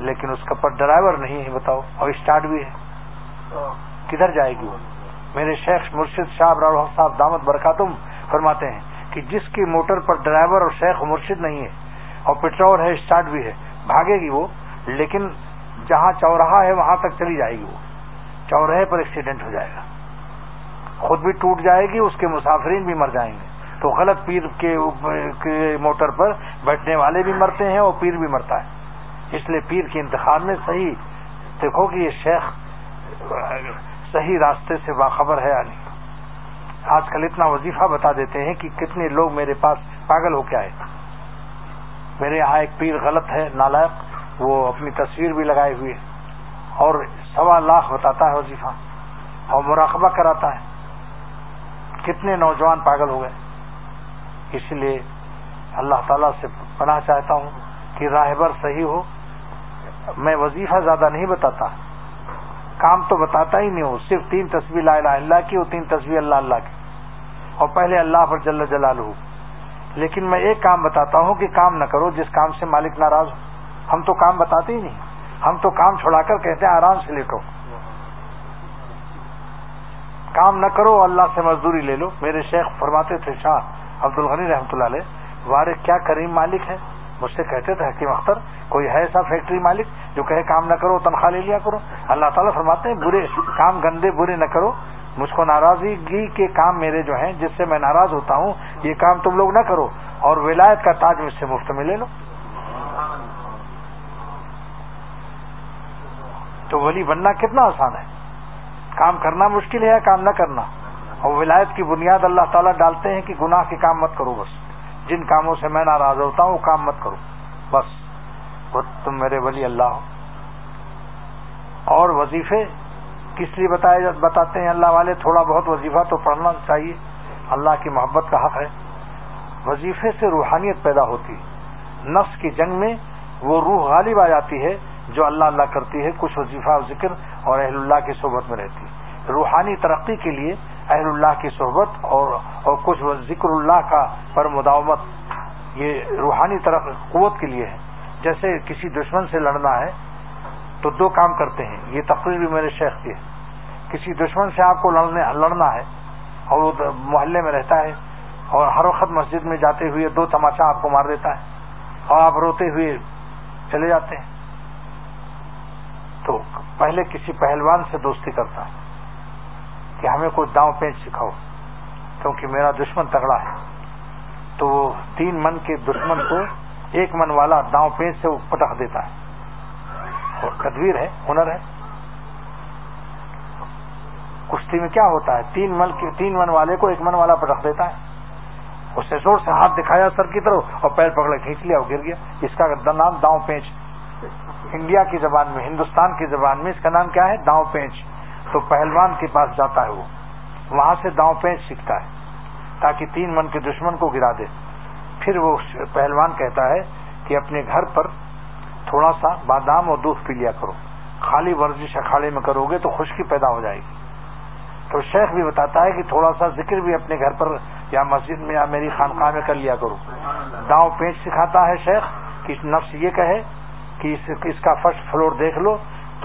لیکن اس کا پر ڈرائیور نہیں ہے، بتاؤ۔ اور اسٹارٹ بھی ہے۔ کدھر جائے گی وہ؟ میرے شیخ مرشد شاہ ابراہ صاحب دامت برکاتم فرماتے ہیں کہ جس کی موٹر پر ڈرائیور اور شیخ مرشد نہیں ہے اور پٹرول ہے، اسٹارٹ بھی ہے، بھاگے گی وہ، لیکن جہاں چوراہا ہے، وہاں تک چلی جائے گی وہ۔ چوراہے پر ایکسیڈنٹ ہو جائے گا۔ خود بھی ٹوٹ جائے گی، اس کے مسافرین بھی مر جائیں گے۔ تو غلط پیر کے موٹر پر بیٹھنے والے بھی مرتے ہیں اور پیر بھی مرتا ہے۔ اس لیے پیر کے انتخاب میں صحیح دیکھو کہ یہ شیخ صحیح راستے سے باخبر ہے یعنی آج کل اتنا وظیفہ بتا دیتے ہیں کہ کتنے لوگ میرے پاس پاگل ہو کے آئے۔ میرے یہاں ایک پیر غلط ہے، نالائق، وہ اپنی تصویر بھی لگائے ہوئے اور سوا لاکھ بتاتا ہے وظیفہ۔ اور مراقبہ کراتا ہے۔ کتنے نوجوان پاگل ہو گئے۔ اس لیے اللہ تعالی سے پناہ چاہتا ہوں کہ راہبر صحیح ہو۔ میں وظیفہ زیادہ نہیں بتاتا، کام تو بتاتا ہی نہیں ہوں، صرف تین تصویر لا الہ اللہ کی اور تین تصویر اللہ اللہ کی۔ اور پہلے اللہ پر جل جلال ہو لیکن میں ایک کام بتاتا ہوں کہ کام نہ کرو، جس کام سے مالک ناراض ہو۔ ہم تو کام بتاتے ہی نہیں، ہم تو کام چھوڑا کر کہتے ہیں آرام سے لیٹو۔ کام نہ کرو، اللہ سے مزدوری لے لو۔ میرے شیخ فرماتے تھے، شاہ عبد الغنی رحمۃ اللہ علیہ، وارے، کیا کریم مالک ہے؟ مجھ سے کہتے تھے، حکیم اختر، کوئی ہے ایسا فیکٹری مالک جو کہے کام نہ کرو، تنخواہ لے لیا کرو؟ اللہ تعالیٰ فرماتے ہیں، برے، کام گندے، برے نہ کرو۔ مجھ کو ناراضگی کے کام میرے جو ہیں، جس سے میں ناراض ہوتا ہوں، یہ کام تم لوگ نہ کرو اور ولایت کا تاج مجھ سے مفت میں لے لو۔ تو ولی بننا کتنا آسان ہے؟ کام کرنا مشکل ہے یا کام نہ کرنا؟ اور ولایت کی بنیاد اللہ تعالیٰ ڈالتے ہیں کہ گناہ کے کام مت کرو بس۔ جن کاموں سے میں ناراض ہوتا ہوں، وہ کام مت کرو۔ بس۔ تم میرے ولی اللہ ہو۔ اور وظیفے کس لیے بتائے بتاتے ہیں؟ اللہ والے، تھوڑا بہت وظیفہ تو پڑھنا چاہیے۔ اللہ کی محبت کا حق ہے۔ وظیفے سے روحانیت پیدا ہوتی نفس کی جنگ میں وہ روح غالب آ جاتی ہے، جو اللہ اللہ کرتی ہے۔ کچھ وظیفہ ذکر اور اہل اللہ کی صحبت میں رہتی ہے۔ روحانی ترقی کے لیے اہل اللہ کی صحبت اور اور کچھ ذکر اللہ کا پر مداومت۔ یہ روحانی طرف قوت کے لیے ہے۔ جیسے کسی دشمن سے لڑنا ہے تو دو کام کرتے ہیں۔ یہ تقریر بھی میرے شیخ کی ہے۔ کسی دشمن سے آپ کو لڑنا ہے اور وہ محلے میں رہتا ہے اور ہر وقت مسجد میں جاتے ہوئے دو تماشا آپ کو مار دیتا ہے اور آپ روتے ہوئے چلے جاتے ہیں۔ تو پہلے کسی پہلوان سے دوستی کرتا ہے۔ کہ ہمیں کوئی داؤں پینچ سکھاؤ، کیونکہ میرا دشمن تگڑا ہے۔ تو وہ تین من کے دشمن کو ایک من والا داؤں پینچ سے پٹخ دیتا ہے۔ اور تدبیر ہے، ہنر ہے۔ کشتی میں کیا ہوتا ہے؟ تین من تین من والے کو ایک من والا پٹخ دیتا ہے۔ اس نے زور سے ہاتھ دکھایا سر کی طرف اور پیر پکڑے کھینچ لیا اور گر گیا۔ اس کا نام داؤں پینچ۔ انڈیا کی زبان میں، ہندوستان کی زبان میں اس کا نام کیا ہے؟ داؤں پینچ۔ تو پہلوان کے پاس جاتا ہے وہ۔ وہاں سے داؤں پینچ سیکھتا ہے تاکہ تین من کے دشمن کو گرا دے۔ پھر وہ پہلوان کہتا ہے کہ اپنے گھر پر تھوڑا سا بادام اور دودھ پی لیا کرو۔ خالی ورزش اکھاڑے میں کرو گے تو خشکی پیدا ہو جائے گی۔ تو شیخ بھی بتاتا ہے کہ تھوڑا سا ذکر بھی اپنے گھر پر یا مسجد میں یا میری خانقاہ میں کر لیا کرو۔ داؤں پینچ سکھاتا ہے شیخ کہ نفس یہ کہے کہ اس کا فرسٹ فلور دیکھ لو۔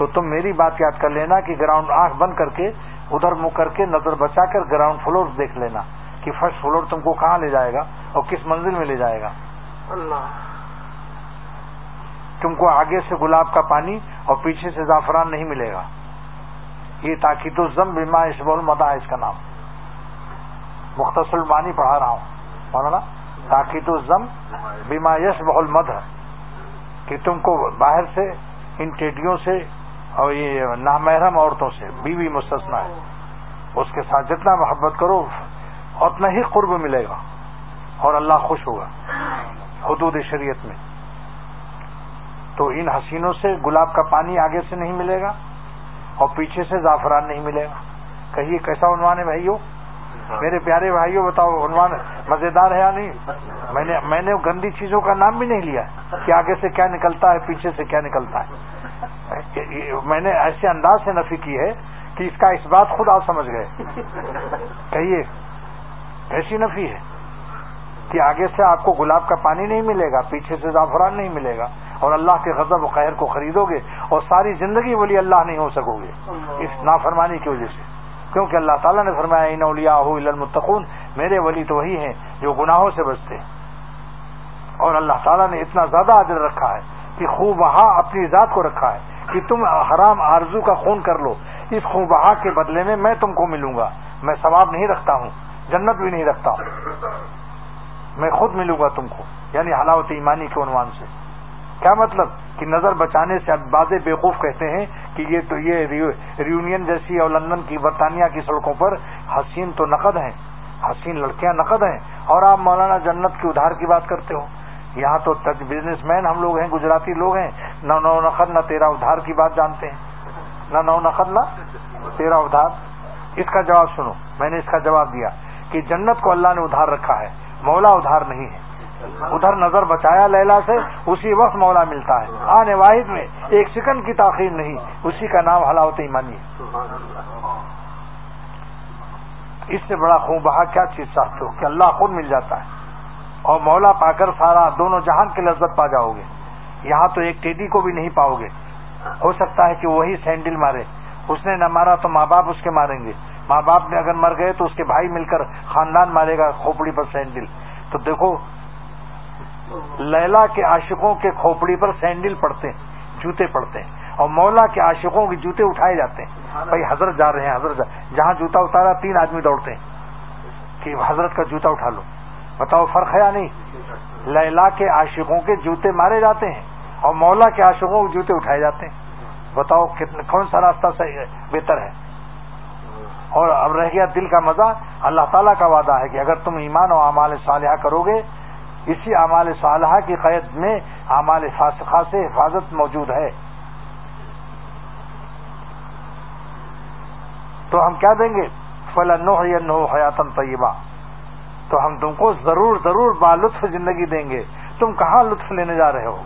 تو تم میری بات یاد کر لینا کہ گراؤنڈ آنکھ بند کر کے ادھر منہ کر کے نظر بچا کر گراؤنڈ فلور دیکھ لینا کہ فرسٹ فلور تم کو کہاں لے جائے گا اور کس منزل میں لے جائے گا۔ اللہ۔ تم کو آگے سے گلاب کا پانی اور پیچھے سے زعفران نہیں ملے گا۔ یہ تاکید الزم بیما اس المدا ہے اس کا نام۔ مختصر المانی پڑھا رہا ہوں۔ مولانا تاکید الزم بیما یش بہل مد کہ تم کو باہر سے ان ٹیڈیوں سے اور یہ نامحرم عورتوں سے، بیوی مستثنا ہے۔ اس کے ساتھ جتنا محبت کرو، اتنا ہی قرب ملے گا۔ اور اللہ خوش ہوگا۔ حدود شریعت میں۔ تو ان حسینوں سے گلاب کا پانی آگے سے نہیں ملے گا اور پیچھے سے زعفران نہیں ملے گا۔ کہیے، کیسا عنوان ہے بھائیو؟ میرے پیارے بھائیوں بتاؤ عنوان مزیدار ہے یا نہیں؟ میں نے میں نے گندی چیزوں کا نام بھی نہیں لیا۔ کہ آگے سے کیا نکلتا ہے، پیچھے سے کیا نکلتا ہے۔ میں نے ایسے انداز سے نفی کی ہے کہ اس کا اس بات خود آپ سمجھ گئے۔ کہیے، ایسی نفی ہے کہ آگے سے آپ کو گلاب کا پانی نہیں ملے گا، پیچھے سے زعفران نہیں ملے گا اور اللہ کے غضب و قہر کو خریدو گے اور ساری زندگی ولی اللہ نہیں ہو سکو گے۔ اس نافرمانی کی وجہ سے۔ کیونکہ اللہ تعالیٰ نے فرمایا، ان اولیا المتقون میرے ولی تو وہی ہیں جو گناہوں سے بچتے ہیں۔ اور اللہ تعالیٰ نے اتنا زیادہ عدل رکھا ہے کہ خوب وہاں اپنی ذات کو رکھا ہے۔ کہ تم حرام آرزو کا خون کر لو، اس خوب بہا کے بدلے میں میں تم کو ملوں گا۔ میں ثواب نہیں رکھتا ہوں، جنت بھی نہیں رکھتا۔ ہوں میں خود ملوں گا تم کو یعنی حلاوت ایمانی کے عنوان سے۔ کیا مطلب؟ کہ نظر بچانے سے بعض بیوقوف کہتے ہیں کہ یہ تو یہ ریونین جیسی اور لندن کی، برطانیہ کی سڑکوں پر حسین تو نقد ہیں۔ حسین لڑکیاں نقد ہیں۔ اور آپ مولانا جنت کی ادھار کی بات کرتے ہو۔ یہاں تو بزنس مین ہم لوگ ہیں، گجراتی لوگ ہیں۔ نہ نو نقد نہ تیرا ادھار کی بات جانتے ہیں۔ نہ نو نقد نہ تیرا ادھار۔ اس کا جواب سنو۔ میں نے اس کا جواب دیا کہ جنت کو اللہ نے ادھار رکھا ہے۔ مولا ادھار نہیں ہے۔ ادھر نظر بچایا لیلا سے، اسی وقت مولا ملتا ہے۔ آنے واحد میں ایک سیکنڈ کی تاخیر نہیں، اسی کا نام حلاوت ایمانی ہے۔ اس سے بڑا خون بہا کیا چیز چاہتے ہو کہ اللہ خود مل جاتا ہے۔ اور مولا پا کر سارا دونوں جہان کی لذت پا جاؤ گے۔ یہاں تو ایک ٹیڈی کو بھی نہیں پاؤ گے۔ ہو سکتا ہے کہ وہی سینڈل مارے۔ اس نے نہ مارا تو ماں باپ اس کے ماریں گے۔ ماں باپ نے اگر مر گئے تو اس کے بھائی مل کر خاندان مارے گا کھوپڑی پر سینڈل۔ تو دیکھو، لیلا کے عاشقوں کے کھوپڑی پر سینڈل پڑتے ہیں، جوتے پڑتے ہیں۔ اور مولا کے عاشقوں کے جوتے اٹھائے جاتے ہیں۔ بھائی، حضرت جا رہے ہیں، حضرت جہاں جوتا اتارا، تین آدمی دوڑتے ہیں کہ حضرت کا جوتا اٹھا لو۔ بتاؤ فرق ہے یا نہیں؟ لیلا کے عاشقوں کے جوتے مارے جاتے ہیں اور مولا کے عاشقوں کے جوتے اٹھائے جاتے ہیں۔ بتاؤ کتنے کون سا راستہ صحیح بہتر ہے۔ اور اب رہ گیا دل کا مزہ۔ اللہ تعالیٰ کا وعدہ ہے کہ اگر تم ایمان و اعمال صالحہ کرو گے، اسی اعمال صالحہ کی قید میں اعمال فاسقہ سے حفاظت موجود ہے۔ تو ہم کیا دیں گے؟ فلاں نو حیاتن طیبہ تو ہم تم کو ضرور ضرور با لطف زندگی دیں گے۔ تم کہاں لطف لینے جا رہے ہو؟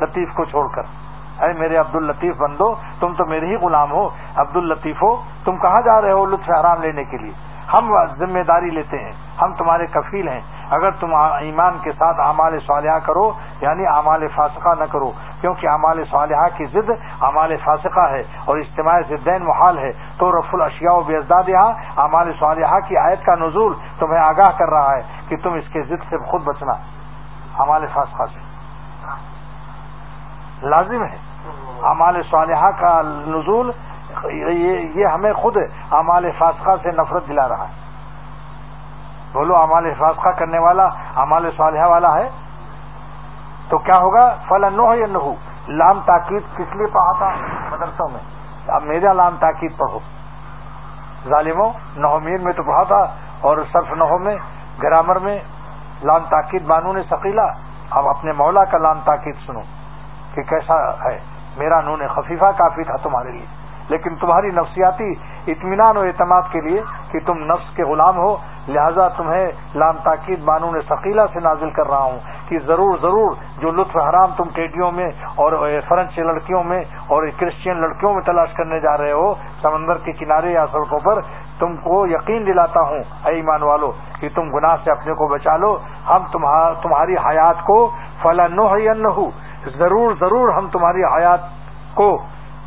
لطیف کو چھوڑ کر۔ اے میرے عبد الطیف بندو، تم تو میرے ہی غلام ہو۔ عبد الطیف ہو تم کہاں جا رہے ہو لطف حرام لینے کے لیے؟ ہم ذمہ داری لیتے ہیں، ہم تمہارے کفیل ہیں۔ اگر تم ایمان کے ساتھ اعمال صالحہ کرو یعنی اعمال فاسقہ نہ کرو، کیونکہ اعمال صالحہ کی ضد اعمال فاسقہ ہے اور اجتماع ضدین محال ہے۔ تو رف الاشیاء و بیزداد یہاں اعمال صالحہ کی آیت کا نزول تمہیں آگاہ کر رہا ہے کہ تم اس کے ضد سے خود بچنا۔ اعمال فاسقہ سے۔ لازم ہے۔ اعمال صالحہ کا نزول یہ ہمیں خود اعمال فاسقہ سے نفرت دلا رہا ہے۔ بولو امال فاسقہ کرنے والا امال صالحہ والا ہے؟ تو کیا ہوگا؟ فل نو یا نہ لام تاکید کس لیے پڑھا تھا؟ مدرسوں میں۔ اب میرا لام تاکید پڑھو۔ ظالموں نہمیر میں تو پڑھا تھا اور صرف نہو میں، گرامر میں لام تاکید بانو نے سکیلا اب اپنے مولا کا لام تاکید سنو کہ کیسا ہے۔ میرا نون خفیفہ کافی تھا تمہارے لیے۔ لیکن تمہاری نفسیاتی اطمینان و اعتماد کے لیے کہ تم نفس کے غلام ہو، لہذا تمہیں لام تاکید بانو نے ثقیلا سے نازل کر رہا ہوں کہ ضرور ضرور جو لطف حرام تم ٹیڈیوں میں اور فرنچ لڑکیوں میں اور کرسچین لڑکیوں میں تلاش کرنے جا رہے ہو، سمندر کے کنارے یا سڑکوں پر، تم کو یقین دلاتا ہوں، اے ایمان والو، کہ تم گناہ سے اپنے کو بچا لو۔ ہم تمہاری حیات کو فلاں نہ ضرور ضرور ہم تمہاری حیات کو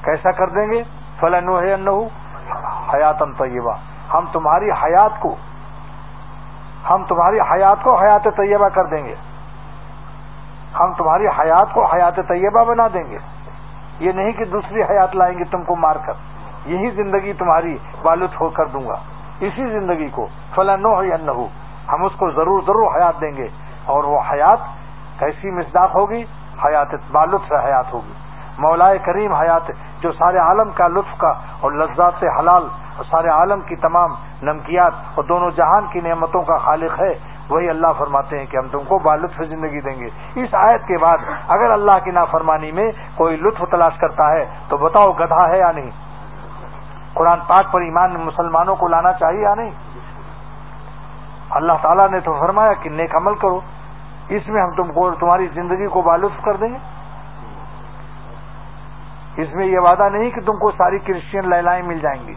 کیسا کر دیں گے؟ فلاں حیاتن طیبہ ہم تمہاری حیات کو، ہم تمہاری حیات کو حیات طیبہ کر دیں گے۔ ہم تمہاری حیات کو حیات طیبہ بنا دیں گے۔ یہ نہیں کہ دوسری حیات لائیں گے تم کو مار کر۔ یہی زندگی تمہاری بالت ہو کر دوں گا۔ اسی زندگی کو فلاں نو یا نہ ہم اس کو ضرور ضرور حیات دیں گے۔ اور وہ حیات کیسی مزداق ہوگی؟ حیات بالطف حیات ہوگی۔ مولائے کریم حیات جو سارے عالم کا لطف کا اور لذات حلال اور سارے عالم کی تمام نمکیات اور دونوں جہان کی نعمتوں کا خالق ہے، وہی اللہ فرماتے ہیں کہ ہم تم کو بالطف زندگی دیں گے۔ اس آیت کے بعد اگر اللہ کی نافرمانی میں کوئی لطف تلاش کرتا ہے، تو بتاؤ گدھا ہے یا نہیں؟ قرآن پاک پر ایمان مسلمانوں کو لانا چاہیے یا نہیں؟ اللہ تعالیٰ نے تو فرمایا کہ نیک عمل کرو، اس میں ہم تم کو تمہاری زندگی کو بالطف کر دیں گے۔ اس میں یہ وعدہ نہیں کہ تم کو ساری کرسچین لہلائیں مل جائیں گی۔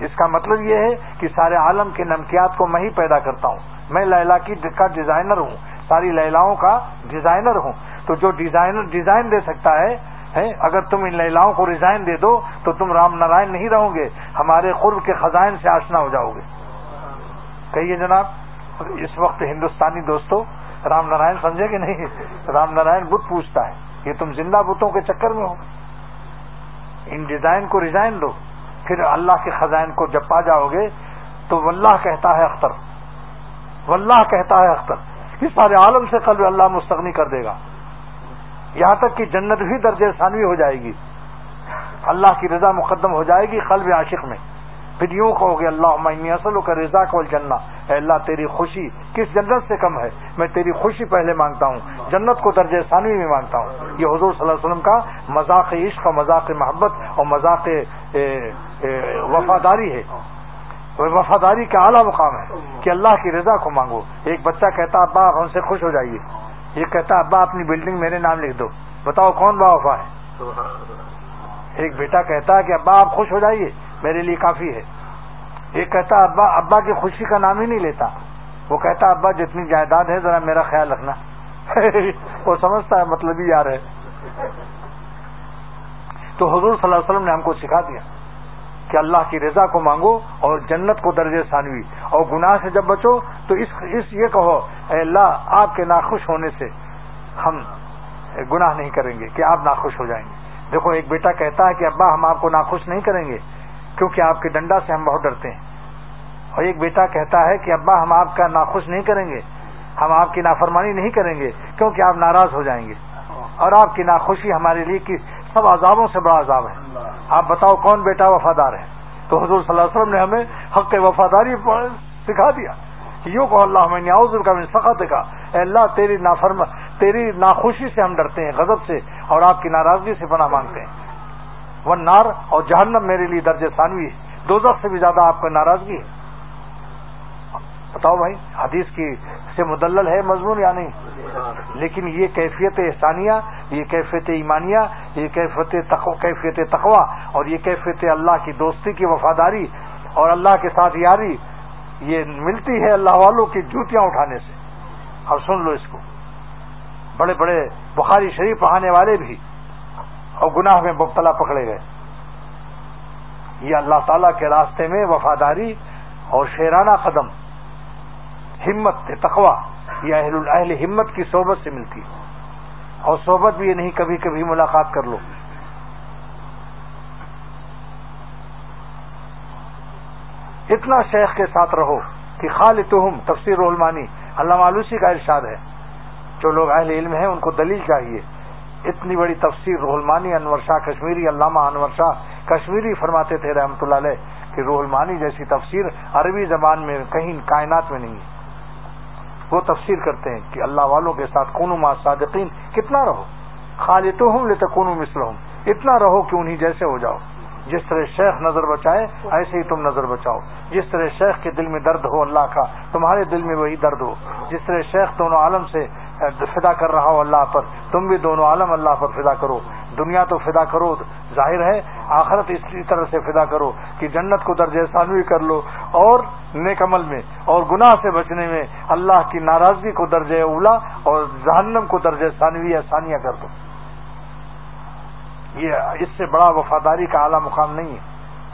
اس کا مطلب یہ ہے کہ سارے عالم کے نمکیات کو میں ہی پیدا کرتا ہوں۔ میں لیلا کی کا ڈیزائنر ہوں۔ ساری لیلاؤں کا ڈیزائنر ہوں۔ تو جو ڈیزائنر ڈیزائن دے سکتا ہے اگر تم ان لیلاؤں کو ڈیزائن دے دو، تو تم رام نارائن نہیں رہو گے۔ ہمارے قرب کے خزائن سے آشنا ہو جاؤ گے۔ کہیے جناب، اس وقت ہندوستانی دوستوں رام نارائن سمجھے کہ نہیں؟ رام نارائن بت پوچھتا ہے، یہ تم زندہ بتوں کے چکر میں ہو۔ ان ڈیزائن کو ریزائن دو پھر اللہ کے خزائن کو جب پا جاؤ گے، تو واللہ کہتا ہے اختر۔ واللہ کہتا ہے اختر۔ اس سارے عالم سے قلب اللہ مستغنی کر دے گا۔ یہاں تک کہ جنت بھی درجہ ثانوی ہو جائے گی۔ اللہ کی رضا مقدم ہو جائے گی قلب عاشق میں۔ پھر یوں کہو گے اللہ اصل کا رضا کو جنہ اللہ تیری خوشی کس جنت سے کم ہے میں تیری خوشی پہلے مانگتا ہوں جنت کو درجہ ثانوی میں مانگتا ہوں یہ حضور صلی اللہ علیہ وسلم کا مذاق عشق اور مذاق محبت اور مذاق وفاداری ہے۔ وفاداری کا اعلیٰ مقام ہے کہ اللہ کی رضا کو مانگو۔ ایک بچہ کہتا ابا آپ ہم سے خوش ہو جائیے۔ یہ کہتا ابا اپنی بلڈنگ میرے نام لکھ دو۔ بتاؤ کون با وفا ہے؟ ایک بیٹا کہتا ہے کہ ابا آپ خوش ہو جائیے میرے لیے کافی ہے۔ ایک کہتا ابا ابا کی خوشی کا نام ہی نہیں لیتا۔ وہ کہتا ابا، جتنی جائیداد ہے، ذرا میرا خیال رکھنا۔ [laughs] وہ سمجھتا ہے مطلب ہی یار ہے۔ تو حضور صلی اللہ علیہ وسلم نے ہم کو سکھا دیا کہ اللہ کی رضا کو مانگو اور جنت کو درجے ثانوی۔ اور گناہ سے جب بچو، تو اس اس یہ کہو، اے اللہ، آپ کے ناخوش ہونے سے ہم گناہ نہیں کریں گے کہ آپ ناخوش ہو جائیں گے۔ دیکھو، ایک بیٹا کہتا ہے کہ ابا، ہم آپ کو ناخوش نہیں کریں گے کیونکہ آپ کے ڈنڈا سے ہم بہت ڈرتے ہیں۔ اور ایک بیٹا کہتا ہے کہ ابا ہم آپ کا ناخوش نہیں کریں گے، ہم آپ کی نافرمانی نہیں کریں گے کیونکہ آپ ناراض ہو جائیں گے۔ اور آپ کی ناخوشی ہمارے لیے کی سب عذابوں سے بڑا عذاب ہے۔ آپ بتاؤ کون بیٹا وفادار ہے؟ تو حضور صلی اللہ علیہ وسلم نے ہمیں حق وفاداری سکھا دیا۔ یوں کو اللہ، میں نیاز کا میں سخت کا اللہ، تیری نافرم، تیری ناخوشی سے ہم ڈرتے ہیں، غضب سے، اور آپ کی ناراضگی سے پناہ مانگتے ہیں۔ ون نار اور جہنم میرے لیے درج ثانوی ہے۔ دو سے بھی زیادہ آپ کو ناراضگی ہے۔ بتاؤ بھائی، حدیث کی سے مدلل ہے مضمون یا نہیں؟ لیکن یہ کیفیت احسانیہ، یہ کیفیت ایمانیہ، یہ کیفیت کیفیت تقوا اور یہ کیفیت اللہ کی دوستی کی وفاداری اور اللہ کے ساتھ یاری، یہ ملتی ہے اللہ والوں کی جوتیاں اٹھانے سے۔ اب سن لو اس کو۔ بڑے بڑے بخاری شریف پڑھانے والے بھی اور گناہ میں مبتلا پکڑے گئے۔ یہ اللہ تعالی کے راستے میں وفاداری اور شیرانہ قدم۔ ہمت تقوا یہ اہل اہل ہمت کی صحبت سے ملتی ہے۔ اور صحبت بھی یہ نہیں، کبھی کبھی ملاقات کر لو۔ اتنا شیخ کے ساتھ رہو کہ خال تہم تفسیر رحمانی علامہ مالوسی کا ارشاد ہے۔ جو لوگ اہل علم ہیں، ان کو دلیل چاہیے۔ اتنی بڑی تفسیر رحلمانی انور شاہ کشمیری، علامہ انور شاہ کشمیری فرماتے تھے رحمت اللہ علیہ کہ رحلمانی جیسی تفسیر عربی زبان میں، کہیں کائنات میں نہیں ہے۔ وہ تفسیر کرتے ہیں کہ اللہ والوں کے ساتھ کون ما صادقین کتنا رہو۔ خالد ہوں لیتے کون مسل ہوں اتنا رہو کہ انہیں جیسے ہو جاؤ۔ جس طرح شیخ نظر بچائے، ایسے ہی تم نظر بچاؤ۔ جس طرح شیخ کے دل میں درد ہو اللہ کا، تمہارے دل میں وہی درد ہو۔ جس طرح شیخ دونوں عالم سے فدا کر رہا ہو اللہ پر۔ تم بھی دونوں عالم اللہ پر فدا کرو۔ دنیا تو فدا کرو، ظاہر ہے۔ آخرت اسی طرح سے فدا کرو کہ جنت کو درجہ ثانوی کر لو۔ اور نیک عمل میں، اور گناہ سے بچنے میں اللہ کی ناراضگی کو درجہ اولا اور جہنم کو درجہ ثانوی یا ثانیہ کر دو۔ یہ اس سے بڑا وفاداری کا اعلیٰ مقام نہیں ہے،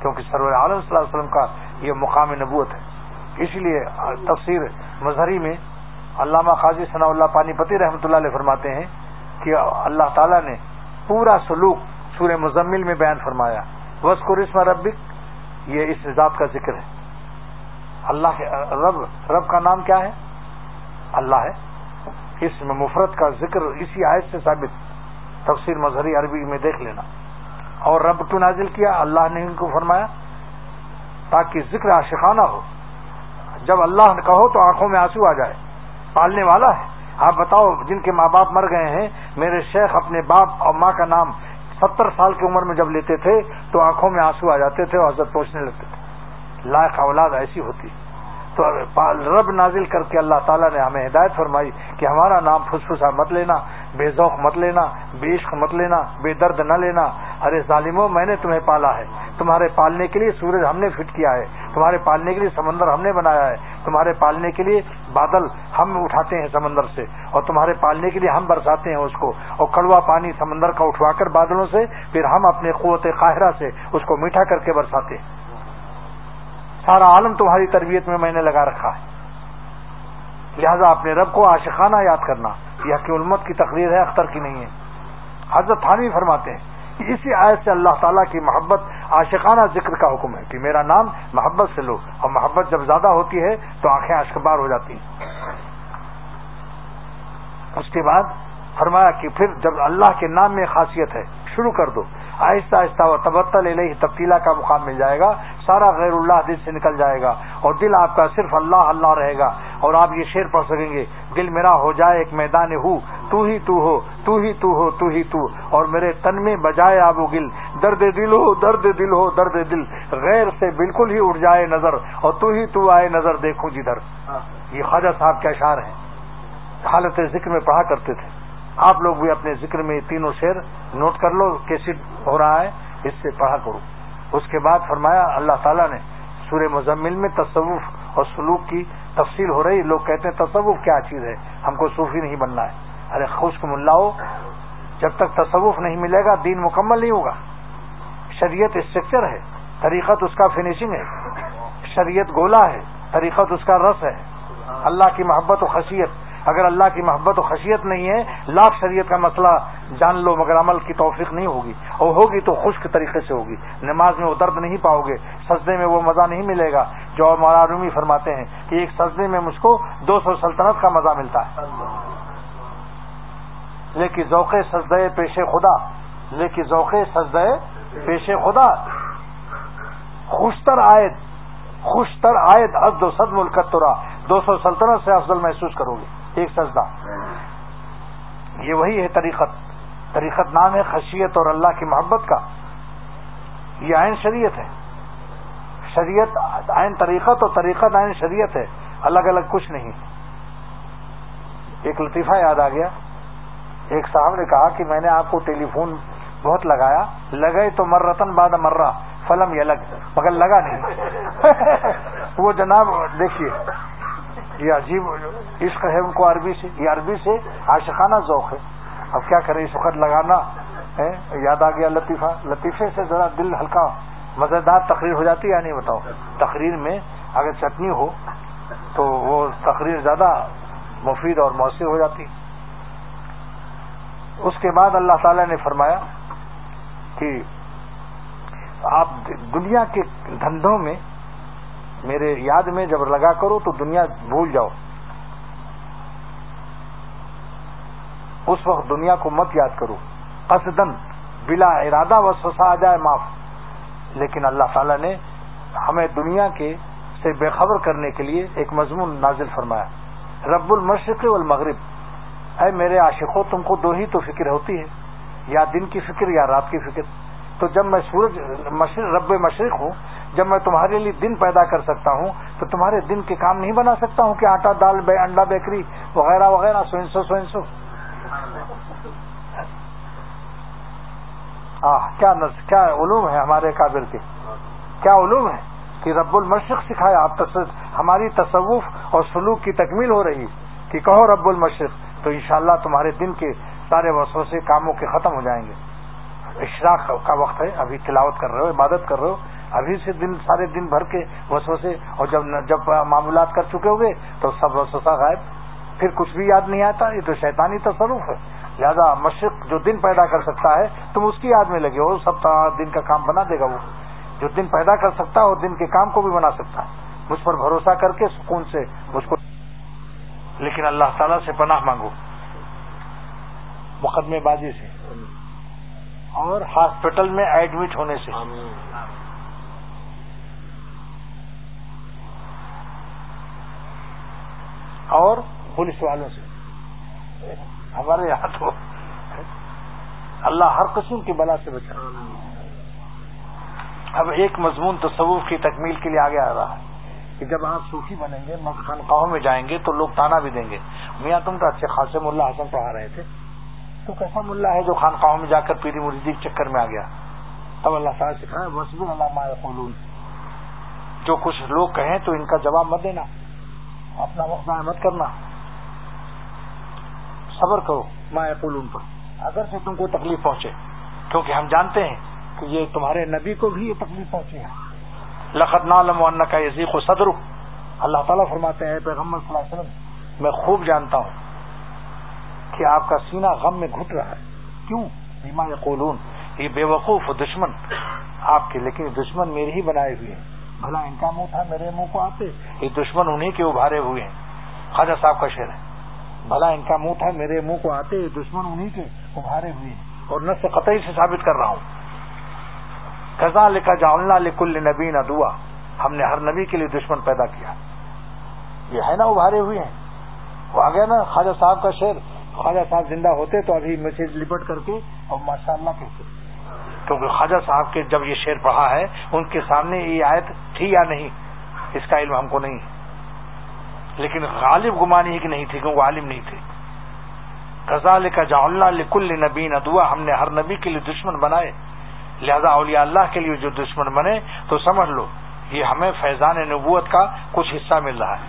کیونکہ سرور عالم صلی اللہ علیہ وسلم کا یہ مقام نبوت ہے۔ اسی لیے تفسیر مظہری میں علامہ قاضی ثناء اللہ پانی پتی رحمۃ اللہ علیہ فرماتے ہیں کہ اللہ تعالیٰ نے پورا سلوک سورہ مزمل میں بیان فرمایا۔ وسکر اسم ربک، یہ اس ذات کا ذکر ہے۔ اللہ رب رب کا نام کیا ہے؟ اللہ ہے۔ اس میں مفرت کا ذکر اسی آیت سے ثابت، تفسیر مظہری عربی میں دیکھ لینا۔ اور رب کیوں نازل کیا، اللہ نے ان کو فرمایا تاکہ ذکر عاشقانہ ہو۔ جب اللہ کہو تو آنکھوں میں آنسو آ جائے۔ پالنے والا ہے۔ آپ بتاؤ، جن کے ماں باپ مر گئے ہیں، میرے شیخ اپنے باپ اور ماں کا نام ستر سال کی عمر میں جب لیتے تھے، تو آنکھوں میں آنسو آ جاتے تھے اور حضرت پوچھنے لگتے تھے۔ لائق اولاد ایسی ہوتی۔ تو رب نازل کر کے اللہ تعالیٰ نے ہمیں ہدایت فرمائی کہ ہمارا نام پھسفسا مت لینا، بے ذوق مت لینا، بے عشق مت لینا، بے درد نہ لینا۔ ارے ظالموں، میں نے تمہیں پالا ہے۔ تمہارے پالنے کے لیے سورج ہم نے فٹ کیا ہے۔ تمہارے پالنے کے لیے سمندر ہم نے بنایا ہے۔ تمہارے پالنے کے لیے بادل ہم اٹھاتے ہیں سمندر سے۔ اور تمہارے پالنے کے لیے ہم برساتے ہیں اس کو۔ اور کڑوا پانی سمندر کا اٹھوا کر بادلوں سے، پھر ہم اپنے قوت قاہرہ سے اس کو میٹھا کر کے برساتے ہیں۔ سارا عالم تمہاری تربیت میں میں نے لگا رکھا ہے۔ لہذا اپنے رب کو عاشقانہ یاد کرنا، یہ کہ علمت کی تقریر ہے، اختر کی نہیں ہے۔ حضرت تھانوی فرماتے ہیں اسی آیت سے اللہ تعالیٰ کی محبت عاشقانہ ذکر کا حکم ہے کہ میرا نام محبت سے لو، اور محبت جب زیادہ ہوتی ہے تو آنکھیں اشکبار ہو جاتی ہیں۔ اس کے بعد فرمایا کہ پھر جب اللہ کے نام میں خاصیت ہے، شروع کر دو۔ آہستہ آہستہ و تبتل علیہ تبدیلا کا مقام مل جائے گا۔ سارا غیر اللہ دل سے نکل جائے گا۔ اور دل آپ کا صرف اللہ اللہ رہے گا۔ اور آپ یہ شعر پڑھ سکیں گے، دل میرا ہو جائے ایک میدان ہو۔ تو ہی تو ہو، تو ہی تو ہو، تو ہی تو۔ اور میرے تن میں بجائے آب و گل۔ درد دل ہو، درد دل ہو، درد دل۔ غیر سے بالکل ہی اٹھ جائے نظر۔ اور تو ہی تو آئے نظر، دیکھوں جدھر۔ یہ خواجہ صاحب کے اشعار ہیں۔ حالت ذکر میں پڑھا کرتے تھے۔ آپ لوگ بھی اپنے ذکر میں تینوں شعر نوٹ کر لو، کیسے ہو رہا ہے، اس سے پڑھا کرو۔ اس کے بعد فرمایا، اللہ تعالیٰ نے سورہ مزمل میں تصوف اور سلوک کی تفصیل ہو رہی، لوگ کہتے ہیں، تصوف کیا چیز ہے؟ ہم کو صوفی نہیں بننا ہے۔ ارے خشک ملا ہو جب تک تصوف نہیں ملے گا، دین مکمل نہیں ہوگا۔ شریعت اسٹرکچر ہے، طریقت اس کا فنیشنگ ہے۔ شریعت گولا ہے، طریقت اس کا رس ہے۔ اللہ کی محبت و خصیت اگر اللہ کی محبت و خشیت نہیں ہے، لاکھ شریعت کا مسئلہ جان لو، مگر عمل کی توفیق نہیں ہوگی۔ اور ہوگی تو خشک طریقے سے ہوگی۔ نماز میں وہ درد نہیں پاؤ گے، سجدے میں وہ مزہ نہیں ملے گا۔ جو رومی فرماتے ہیں کہ ایک سجدے میں مجھ کو دو سو سلطنت کا مزہ ملتا ہے۔ لیکن ذوق سجدے پیش خدا، لیکن ذوق سجدے پیش خدا۔ خوشتر آئے خوشتر آئے اد و صد ملکترا دو سو سلطنت سے افضل محسوس کرو گے۔ ایک سجدہ۔ یہ وہی ہے طریقت۔ طریقت نام ہے خشیت اور اللہ کی محبت کا۔ یہ آئین شریعت ہے۔ شریعت آئین طریقت اور طریقت آئین شریعت ہے۔ الگ الگ کچھ نہیں۔ ایک لطیفہ یاد آ گیا۔ ایک صاحب نے کہا کہ میں نے آپ کو ٹیلی فون بہت لگایا۔ لگے تو مر رتن باد مرہ۔ فلم یہ لگ مگر لگا نہیں۔ [laughs] وہ جناب دیکھیے۔ یہ عجیب عشق ہے ان کو عربی سے، یہ عربی سے عاشقانہ ذوق ہے۔ اب کیا کریں، اس وقت لگانا ہے یاد آ گیا لطیفہ۔ لطیفے سے ذرا دل ہلکا، مزیدار تقریر ہو جاتی ہے یا نہیں بتاؤ۔ تقریر میں اگر چٹنی ہو تو وہ تقریر زیادہ مفید اور مؤثر ہو جاتی۔ اس کے بعد اللہ تعالی نے فرمایا کہ آپ دنیا کے دھندوں میں میرے یاد میں جب لگا کرو تو دنیا بھول جاؤ۔ اس وقت دنیا کو مت یاد کرو۔ قصدن بلا ارادہ و سسا آ جائے معاف۔ لیکن اللہ تعالی نے ہمیں دنیا کے سے بے خبر کرنے کے لیے ایک مضمون نازل فرمایا۔ رب المشرق والمغرب۔ اے میرے عاشقوں، تم کو دو ہی تو فکر ہوتی ہے۔ یا دن کی فکر یا رات کی فکر۔ تو جب میں سورج رب مشرق ہوں جب میں تمہارے لیے دن پیدا کر سکتا ہوں، تو تمہارے دن کے کام نہیں بنا سکتا ہوں کہ آٹا دال بے، انڈا بیکری وغیرہ وغیرہ، سو سو سو سو کیا کیا علوم ہے ہمارے قابل کے؟ کیا علوم ہے کہ رب المشرق سکھایا؟ آپ ہماری تصوف اور سلوک کی تکمیل ہو رہی کہ کہو رب المشرق، تو انشاءاللہ تمہارے دن کے سارے وسوسے، کاموں کے ختم ہو جائیں گے۔ اشراق کا وقت ہے، ابھی تلاوت کر رہے ہو، عبادت کر رہے ہو۔ ابھی سے دن سارے دن بھر کے وسوسے اور جب جب معمولات کر چکے ہوئے تو سب وسوسہ غائب۔ پھر کچھ بھی یاد نہیں آتا، یہ تو شیطانی تصرف ہے۔ لہذا مشرق جو دن پیدا کر سکتا ہے، تم اس کی یاد میں لگے ہو سب دن کا کام بنا دے گا وہ۔ جو دن پیدا کر سکتا ہے اور دن کے کام کو بھی بنا سکتا ہے۔ مجھ پر بھروسہ کر کے سکون سے مجھ کو لیکن اللہ تعالیٰ سے پناہ مانگو۔ مقدمے بازی سے۔ اور ہاسپٹل میں ایڈمٹ ہونے سے۔ اور پولیس والوں سے۔ ہمارے یہاں تو اللہ ہر قسم کی بلا سے بچا۔ اب ایک مضمون تصوف کی تکمیل کے لیے آگے آ رہا ہے کہ جب آپ صوفی بنیں گے خانقاہوں میں جائیں گے، تو لوگ تانا بھی دیں گے۔ میاں تم تو اچھے خاصے ملا حسن پڑھا رہے تھے۔ تو کیسا ملا ہے جو خانقاہوں میں جا کر پیری مریدی چکر میں آ گیا؟ تب اللہ تعالیٰ سکھائے وسب اللہ قلون جو کچھ لوگ کہیں تو ان کا جواب مت دینا۔ اپنا وقت مت کرنا۔ صبر کرو، ما قلون پر۔ اگر سے تم کو تکلیف پہنچے، کیونکہ ہم جانتے ہیں کہ یہ تمہارے نبی کو بھی یہ تکلیف پہنچی ہے لقت نالم کا یزیق و صدر اللہ تعالیٰ فرماتے ہیں پیغمبر صلی اللہ علیہ وسلم، میں خوب جانتا ہوں کہ آپ کا سینہ غم میں گھٹ رہا ہے۔ کیوں؟ بیما قولون یہ بے وقوف دشمن آپ کے لیکن دشمن میرے ہی بنائے ہوئے ہیں۔ بھلا ان کا منہ تھا، میرے منہ کو آتے۔ یہ دشمن انہیں کے ابھارے ہوئے ہیں۔ خواجہ صاحب کا شعر ہے۔ بھلا ان کا منہ تھا، میرے منہ کو آتے، یہ دشمن انہیں کے ابھارے ہوئے ہیں۔ اور نس قطعی سے ثابت کر رہا ہوں۔ خزاں لکھا جا لکل نبی دعا۔ ہم نے ہر نبی کے لیے دشمن پیدا کیا۔ یہ ہے نا ابھارے ہوئے ہیں۔ وہ آ گیا نا خواجہ صاحب کا شعر۔ خواجہ صاحب زندہ ہوتے تو ابھی میسج لپٹ کر کے اور ماشاء اللہ کہتے۔ کیونکہ خواجہ صاحب کے جب یہ شعر پڑھا ہے، ان کے سامنے یہ آیت تھی یا نہیں، اس کا علم ہم کو نہیں۔ لیکن غالب گمانی ہی کہ نہیں تھی، کیونکہ عالم نہیں تھے۔ غزال کا جا لکل نبین ادوا ہم نے ہر نبی کے لیے دشمن بنائے۔ لہذا اولیاء اللہ کے لیے جو دشمن بنے، تو سمجھ لو، یہ ہمیں فیضان نبوت کا کچھ حصہ مل رہا ہے۔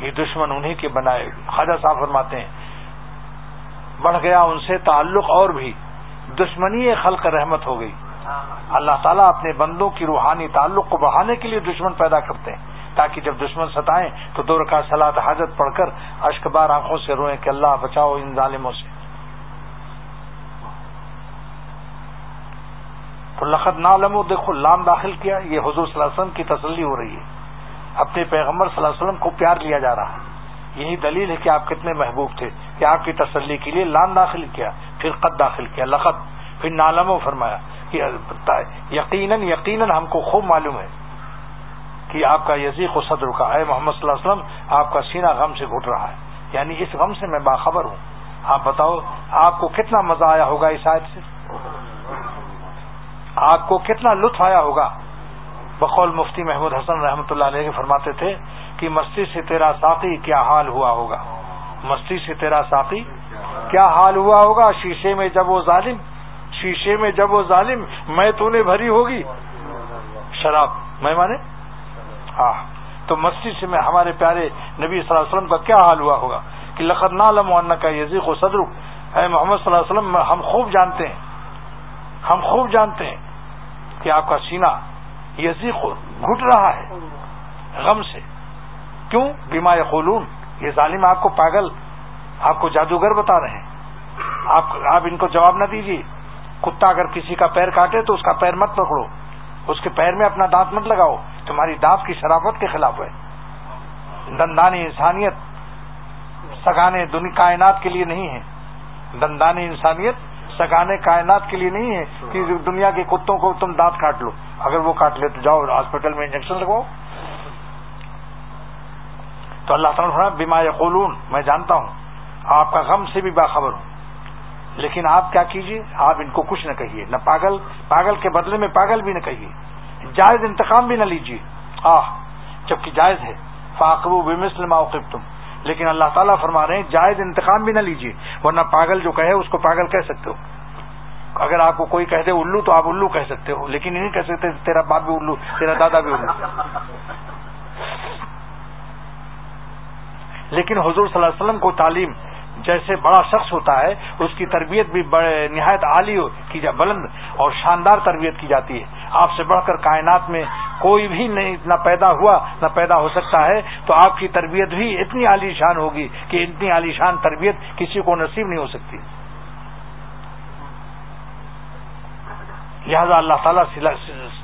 یہ دشمن انہیں کے بنائے۔ خواجہ صاحب فرماتے ہیں، بڑھ گیا ان سے تعلق اور بھی۔ دشمنی خلق رحمت ہو گئی۔ اللہ تعالیٰ اپنے بندوں کی روحانی تعلق کو بڑھانے کے لیے دشمن پیدا کرتے ہیں۔ تاکہ جب دشمن ستائیں تو دور کا سلاد حاجت پڑھ کر اشک بار آنکھوں سے روئیں کہ اللہ بچاؤ ان ظالموں سے۔ تو لخت نالم دیکھو، لام داخل کیا، یہ حضور صلی اللہ علیہ وسلم کی تسلی ہو رہی ہے۔ اپنے پیغمبر صلی اللہ علیہ وسلم کو پیار لیا جا رہا ہے۔ یہی دلیل ہے کہ آپ کتنے محبوب تھے کہ آپ کی تسلی کے لیے لان داخل کیا پھر قد داخل کیا لخت پھر نالم فرمایا کہ یقیناً یقیناً ہم کو خوب معلوم ہے کہ آپ کا یزیق و صدر کا اے محمد صلی اللہ علیہ وسلم، آپ کا سینہ غم سے گھٹ رہا ہے۔ یعنی اس غم سے میں باخبر ہوں۔ آپ بتاؤ، آپ کو کتنا مزہ آیا ہوگا اس آیت سے؟ آپ کو کتنا لطف آیا ہوگا؟ بقول مفتی محمود حسن رحمۃ اللہ علیہ فرماتے تھے کہ مستی سے تیرا ساقی کیا حال ہوا ہوگا؟ مستی سے تیرا ساقی کیا حال ہوا ہوگا؟ شیشے میں جب وہ ظالم شیشے میں جب وہ ظالم میں تو نے بھری ہوگی۔ شراب، میں مانے؟ ہاں تو مسجد سے میں ہمارے پیارے نبی صلی اللہ علیہ وسلم کا کیا حال ہوا ہوگا؟ کہ لقت نالم کا یزیق و صدر اے محمد صلی اللہ علیہ وسلم، ہم خوب جانتے ہیں۔ ہم خوب جانتے ہیں کہ آپ کا سینہ یزیق گھٹ رہا ہے، غم سے۔ کیوں؟ بیما یقولون، یہ ظالم آپ کو پاگل، آپ کو جادوگر بتا رہے ہیں۔ آپ آپ ان کو جواب نہ دیجیے کتا اگر کسی کا پیر کاٹے تو اس کا پیر مت پکڑو، اس کے پیر میں اپنا دانت مت لگاؤ، تمہاری دانت کی شرافت کے خلاف ہے۔ دندانی انسانیت سگانے دنیا کائنات کے لیے نہیں ہے۔ دندانی انسانیت سگانے کائنات کے لیے نہیں ہے کہ دنیا کے کتوں کو تم دانت کاٹ لو۔ اگر وہ کاٹ لے تو جاؤ ہاسپٹل میں انجیکشن لگواؤ۔ تو اللہ تعالیٰ بیما یقولون، میں جانتا ہوں، آپ کا غم سے بھی باخبر ہوں۔ لیکن آپ کیا کیجیے آپ ان کو کچھ نہ کہیے۔ نہ پاگل پاگل کے بدلے میں پاگل بھی نہ کہیے۔ جائز انتقام بھی نہ لیجیے آہ، جبکہ جائز ہے۔ فاقبو بے اوقب تم لیکن اللہ تعالیٰ فرما رہے ہیں، جائز انتقام بھی نہ لیجیے ورنہ پاگل جو کہے، اس کو پاگل کہہ سکتے ہو۔ اگر آپ کو کوئی کہہ دے الو، تو آپ الو کہہ سکتے ہو۔ لیکن نہیں کہہ سکتے تیرا باپ بھی الو، تیرا دادا بھی الو۔ لیکن حضور صلی اللہ علیہ وسلم کو تعلیم جیسے بڑا شخص ہوتا ہے، اس کی تربیت بھی نہایت عالی کی جا بلند اور شاندار تربیت کی جاتی ہے۔ آپ سے بڑھ کر کائنات میں کوئی بھی نہیں، نہ پیدا ہوا، نہ پیدا ہو سکتا ہے، تو آپ کی تربیت بھی اتنی عالی شان ہوگی کہ اتنی عالی شان تربیت کسی کو نصیب نہیں ہو سکتی۔ لہذا اللہ تعالیٰ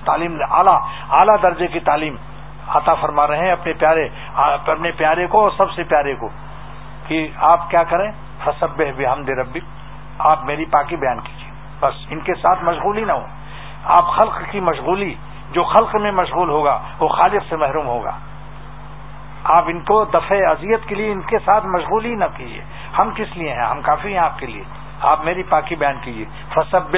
تعلیم اعلیٰ اعلیٰ درجے کی تعلیم عطا فرما رہے ہیں اپنے پیارے اپنے پیارے کو اور سب سے پیارے کو۔ کہ آپ کیا کریں؟ فصب بحمد ربی آپ میری پاکی بیان کیجیے بس، ان کے ساتھ مشغولی نہ ہو آپ خلق کی مشغولی، جو خلق میں مشغول ہوگا، وہ خالق سے محروم ہوگا۔ آپ ان کو دفع اذیت کے لیے ان کے ساتھ مشغولی نہ کیجیے ہم کس لیے ہیں؟ ہم کافی ہیں آپ کے لیے۔ آپ میری پاکی بیان کیجیے فصب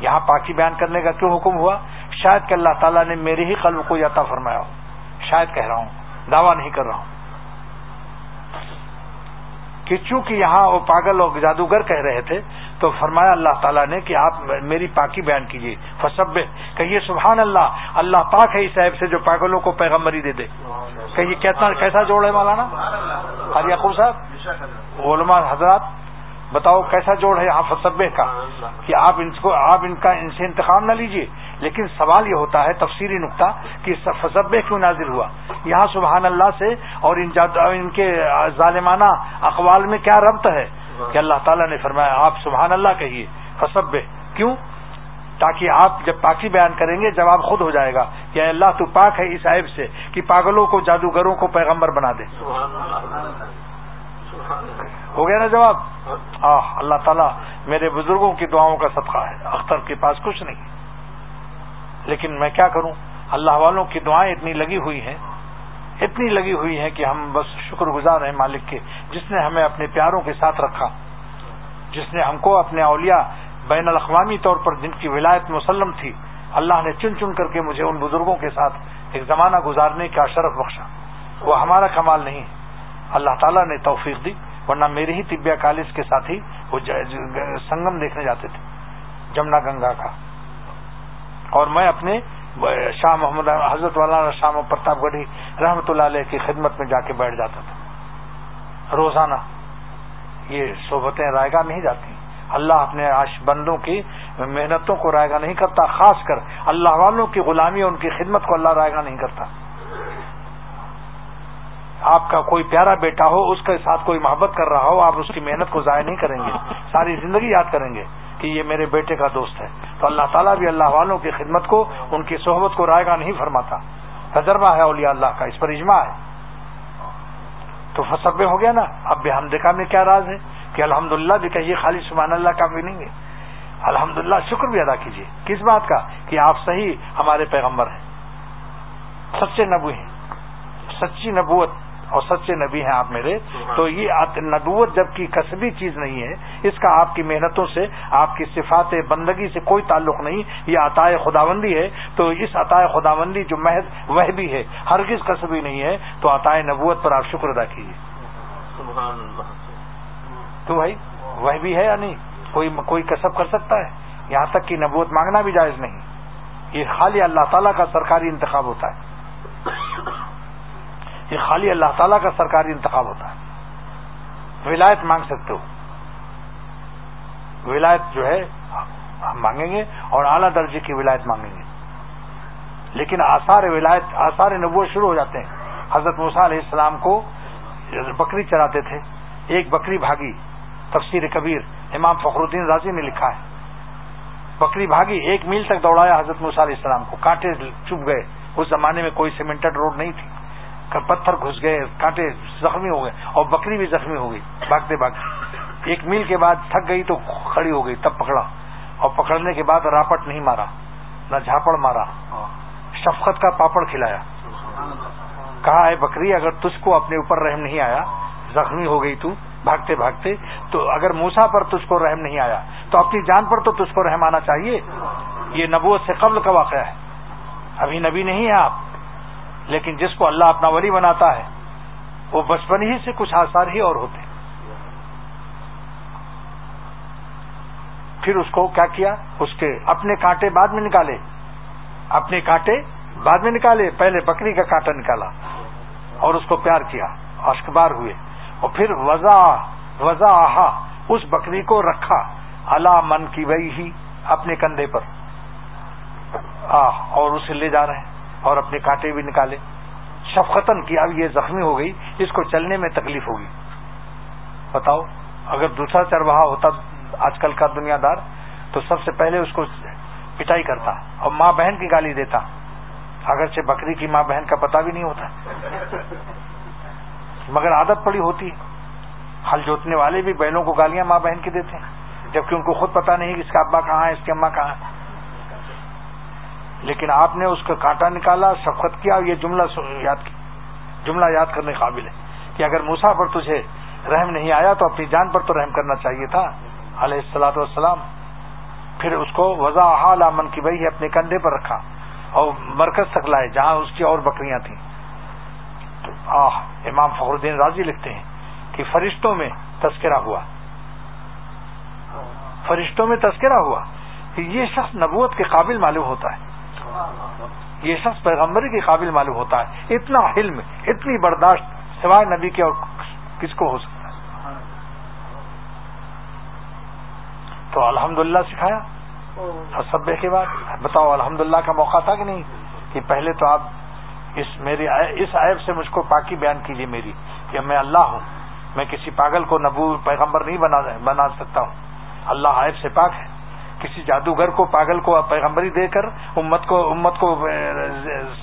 یہاں پاکی بیان کرنے کا کیوں حکم ہوا؟ شاید کہ اللہ تعالیٰ نے میرے ہی قلب کو یاتا فرمایا ہو۔ شاید کہہ رہا ہوں، دعویٰ نہیں کر رہا ہوں۔ کہ چونکہ یہاں وہ پاگل اور جادوگر کہہ رہے تھے، تو فرمایا اللہ تعالیٰ نے کہ آپ میری پاکی بیان کیجیے فصب کہیے سبحان اللہ اللہ پاک ہے اس ایپ سے جو پاگلوں کو پیغمبری دے دے۔ کہیے کتنا کیسا جوڑ ہے مولانا؟ ہر یعقوب صاحب؟ علماء حضرات، بتاؤ کیسا جوڑ ہے یہاں فصبے کا؟ کہ آپ ان کو آپ ان کا ان سے انتخاب نہ لیجیے لیکن سوال یہ ہوتا ہے، تفصیلی نقطہ، کہ فصبے کیوں نازل ہوا؟ یہاں سبحان اللہ سے اور ان ان کے ظالمانہ اقوال میں کیا ربط ہے؟ کہ اللہ تعالیٰ نے فرمایا، آپ سبحان اللہ کہیے فصبے کیوں؟ تاکہ آپ جب پاکی بیان کریں گے، جواب خود ہو جائے گا کہ اللہ تو پاک ہے اس عیب سے کہ پاگلوں کو، جادوگروں کو پیغمبر بنا دے۔ ہو گیا نا جواب؟ آہ، اللہ تعالیٰ میرے بزرگوں کی دعاؤں کا صدقہ ہے۔ اختر کے پاس کچھ نہیں۔ لیکن میں کیا کروں؟ اللہ والوں کی دعائیں اتنی لگی ہوئی ہیں، اتنی لگی ہوئی ہیں کہ ہم بس شکر گزار ہیں مالک کے، جس نے ہمیں اپنے پیاروں کے ساتھ رکھا، جس نے ہم کو اپنے اولیاء بین الاقوامی طور پر جن کی ولایت مسلم تھی، اللہ نے چن چن کر کے مجھے ان بزرگوں کے ساتھ ایک زمانہ گزارنے کا شرف بخشا۔ وہ ہمارا کمال نہیں اللہ تعالیٰ نے توفیق دی، ورنہ میرے ہی طبیہ کالج کے ساتھی وہ سنگم دیکھنے جاتے تھے، جمنا گنگا کا۔ اور میں اپنے شاہ محمد حضرت والا شاہ پرتاپ گڑھی رحمت اللہ علیہ کی خدمت میں جا کے بیٹھ جاتا تھا۔ روزانہ یہ صحبتیں رائے گاہ نہیں جاتی۔ اللہ اپنے آش بندوں کی محنتوں کو رائے گاہ نہیں کرتا، خاص کر اللہ والوں کی غلامی اور ان کی خدمت کو اللہ رائے گاہ نہیں کرتا۔ آپ کا کوئی پیارا بیٹا ہو، اس کے ساتھ کوئی محبت کر رہا ہو، آپ اس کی محنت کو ضائع نہیں کریں گے۔ ساری زندگی یاد کریں گے کہ یہ میرے بیٹے کا دوست ہے۔ تو اللہ تعالیٰ بھی اللہ والوں کی خدمت کو، ان کی صحبت کو رائے گا نہیں فرماتا۔ تجربہ ہے اولیاء اللہ کا، اس پر اجماع ہے۔ تو فصبے ہو گیا نا۔ اب بے ہم میں کیا راز ہے؟ کہ الحمدللہ بھی کہیے، خالی سبحان اللہ کا بھی نہیں ہے۔ الحمد للہ شکر بھی ادا کیجیے۔ کس بات کا؟ کہ آپ صحیح ہمارے پیغمبر ہیں۔ سچے نبو ہیں۔ سچی نبوت۔ اور سچے نبی ہیں آپ میرے۔ تو یہ نبوت جب کی کسبی چیز نہیں ہے اس کا آپ کی محنتوں سے آپ کی صفات بندگی سے کوئی تعلق نہیں یہ عطائے خداوندی ہے۔ تو اس عطائے خداوندی جو محض وہ بھی ہے ہرگز کسبی نہیں ہے۔ تو عطائے نبوت پر آپ شکر ادا کیجیے۔ تو بھائی وہ بھی ہے یا نہیں؟ کوئی کوئی کسب کر سکتا ہے؟ یہاں تک کہ نبوت مانگنا بھی جائز نہیں۔ یہ خالی اللہ تعالیٰ کا سرکاری انتخاب ہوتا ہے۔ یہ خالی اللہ تعالیٰ کا سرکاری انتخاب ہوتا ہے۔ ولایت مانگ سکتے ہو۔ ولایت جو ہے، ہم مانگیں گے اور اعلیٰ درجے کی ولایت مانگیں گے۔ لیکن آثار ولایت، آثار نبوت شروع ہو جاتے ہیں۔ حضرت موسیٰ علیہ السلام کو بکری چراتے تھے۔ ایک بکری بھاگی، تفسیر کبیر، امام فخر الدین راضی نے لکھا ہے۔ بکری بھاگی، ایک میل تک دوڑایا حضرت موسیٰ علیہ السلام کو۔ کانٹے چپ گئے۔ اس زمانے میں کوئی سیمنٹڈ روڈ نہیں تھی۔ پتھر گھس گئے، کانٹے زخمی ہو گئے اور بکری بھی زخمی ہو گئی، بھاگتے بھاگتے۔ ایک میل کے بعد تھک گئی تو کھڑی ہو گئی، تب پکڑا۔ اور پکڑنے کے بعد راپٹ نہیں مارا، نہ جھاپڑ مارا۔ شفقت کا پاپڑ کھلایا۔ کہا ہے بکری، اگر تجھ کو اپنے اوپر رحم نہیں آیا، زخمی ہو گئی تو بھاگتے بھاگتے، تو اگر موسا پر تجھ کو رحم نہیں آیا، تو اپنی جان پر تو تجھ کو رحم آنا چاہیے۔ یہ نبوت سے قبل کا واقعہ ہے۔ ابھی نبی نہیں ہے آپ۔ لیکن جس کو اللہ اپنا ولی بناتا ہے، وہ بچپن ہی سے کچھ آثار ہی اور ہوتے پھر اس کو کیا کیا؟ اس کے اپنے کانٹے بعد میں نکالے۔ اپنے کانٹے بعد میں نکالے، پہلے بکری کا کانٹا نکالا اور اس کو پیار کیا اشکبار ہوئے۔ اور پھر وضع وضا اس بکری کو رکھا۔ اللہ من کی وئی ہی، اپنے کندھے پر۔ اور اسے لے جا رہے ہیں۔ اور اپنے کانٹے بھی نکالے۔ شفقتن کی اب یہ زخمی ہو گئی، اس کو چلنے میں تکلیف ہوگی۔ بتاؤ، اگر دوسرا چرواہا ہوتا آج کل کا دنیا دار، تو سب سے پہلے اس کو پٹائی کرتا اور ماں بہن کی گالی دیتا۔ اگرچہ بکری کی ماں بہن کا پتہ بھی نہیں ہوتا۔ مگر عادت پڑی ہوتی۔ ہل جوتنے والے بھی بہنوں کو گالیاں ماں بہن کی دیتے ہیں، جبکہ ان کو خود پتا نہیں کہ اس کا ابا کہاں ہے، اس کی اماں کہاں ہے۔ لیکن آپ نے اس کا کانٹا نکالا شفقت کیا، اور یہ جملہ یاد کی جملہ یاد کرنے قابل ہے کہ اگر موسا پر تجھے رحم نہیں آیا تو اپنی جان پر تو رحم کرنا چاہیے تھا، علیہ السلاۃ والسلام۔ پھر اس کو وضا حال امن کی بھائی اپنے کندھے پر رکھا، اور مرکز تک لائے، جہاں اس کی اور بکریاں تھیں۔ تو آہ، امام فخر الدین راضی لکھتے ہیں کہ فرشتوں میں تذکرہ ہوا۔ فرشتوں میں تذکرہ ہوا کہ یہ شخص نبوت کے قابل معلوم ہوتا ہے۔ یہ شخص پیغمبری کے قابل معلوم ہوتا ہے۔ اتنا علم اتنی برداشت سوائے نبی کے اور کس کو ہو سکتا ہے؟ تو الحمد للہ سکھایا۔ سبے کے بعد بتاؤ الحمد کا موقع تھا کہ نہیں؟ کہ پہلے تو آپ اس میری اس عیب سے مجھ کو پاکی بیان کیجیے میری، کہ میں اللہ ہوں۔ میں کسی پاگل کو نبو پیغمبر نہیں بنا سکتا ہوں۔ اللہ عیب سے پاک ہے۔ کسی جادوگر کو، پاگل کو پیغمبری دے کر امت کو امت کو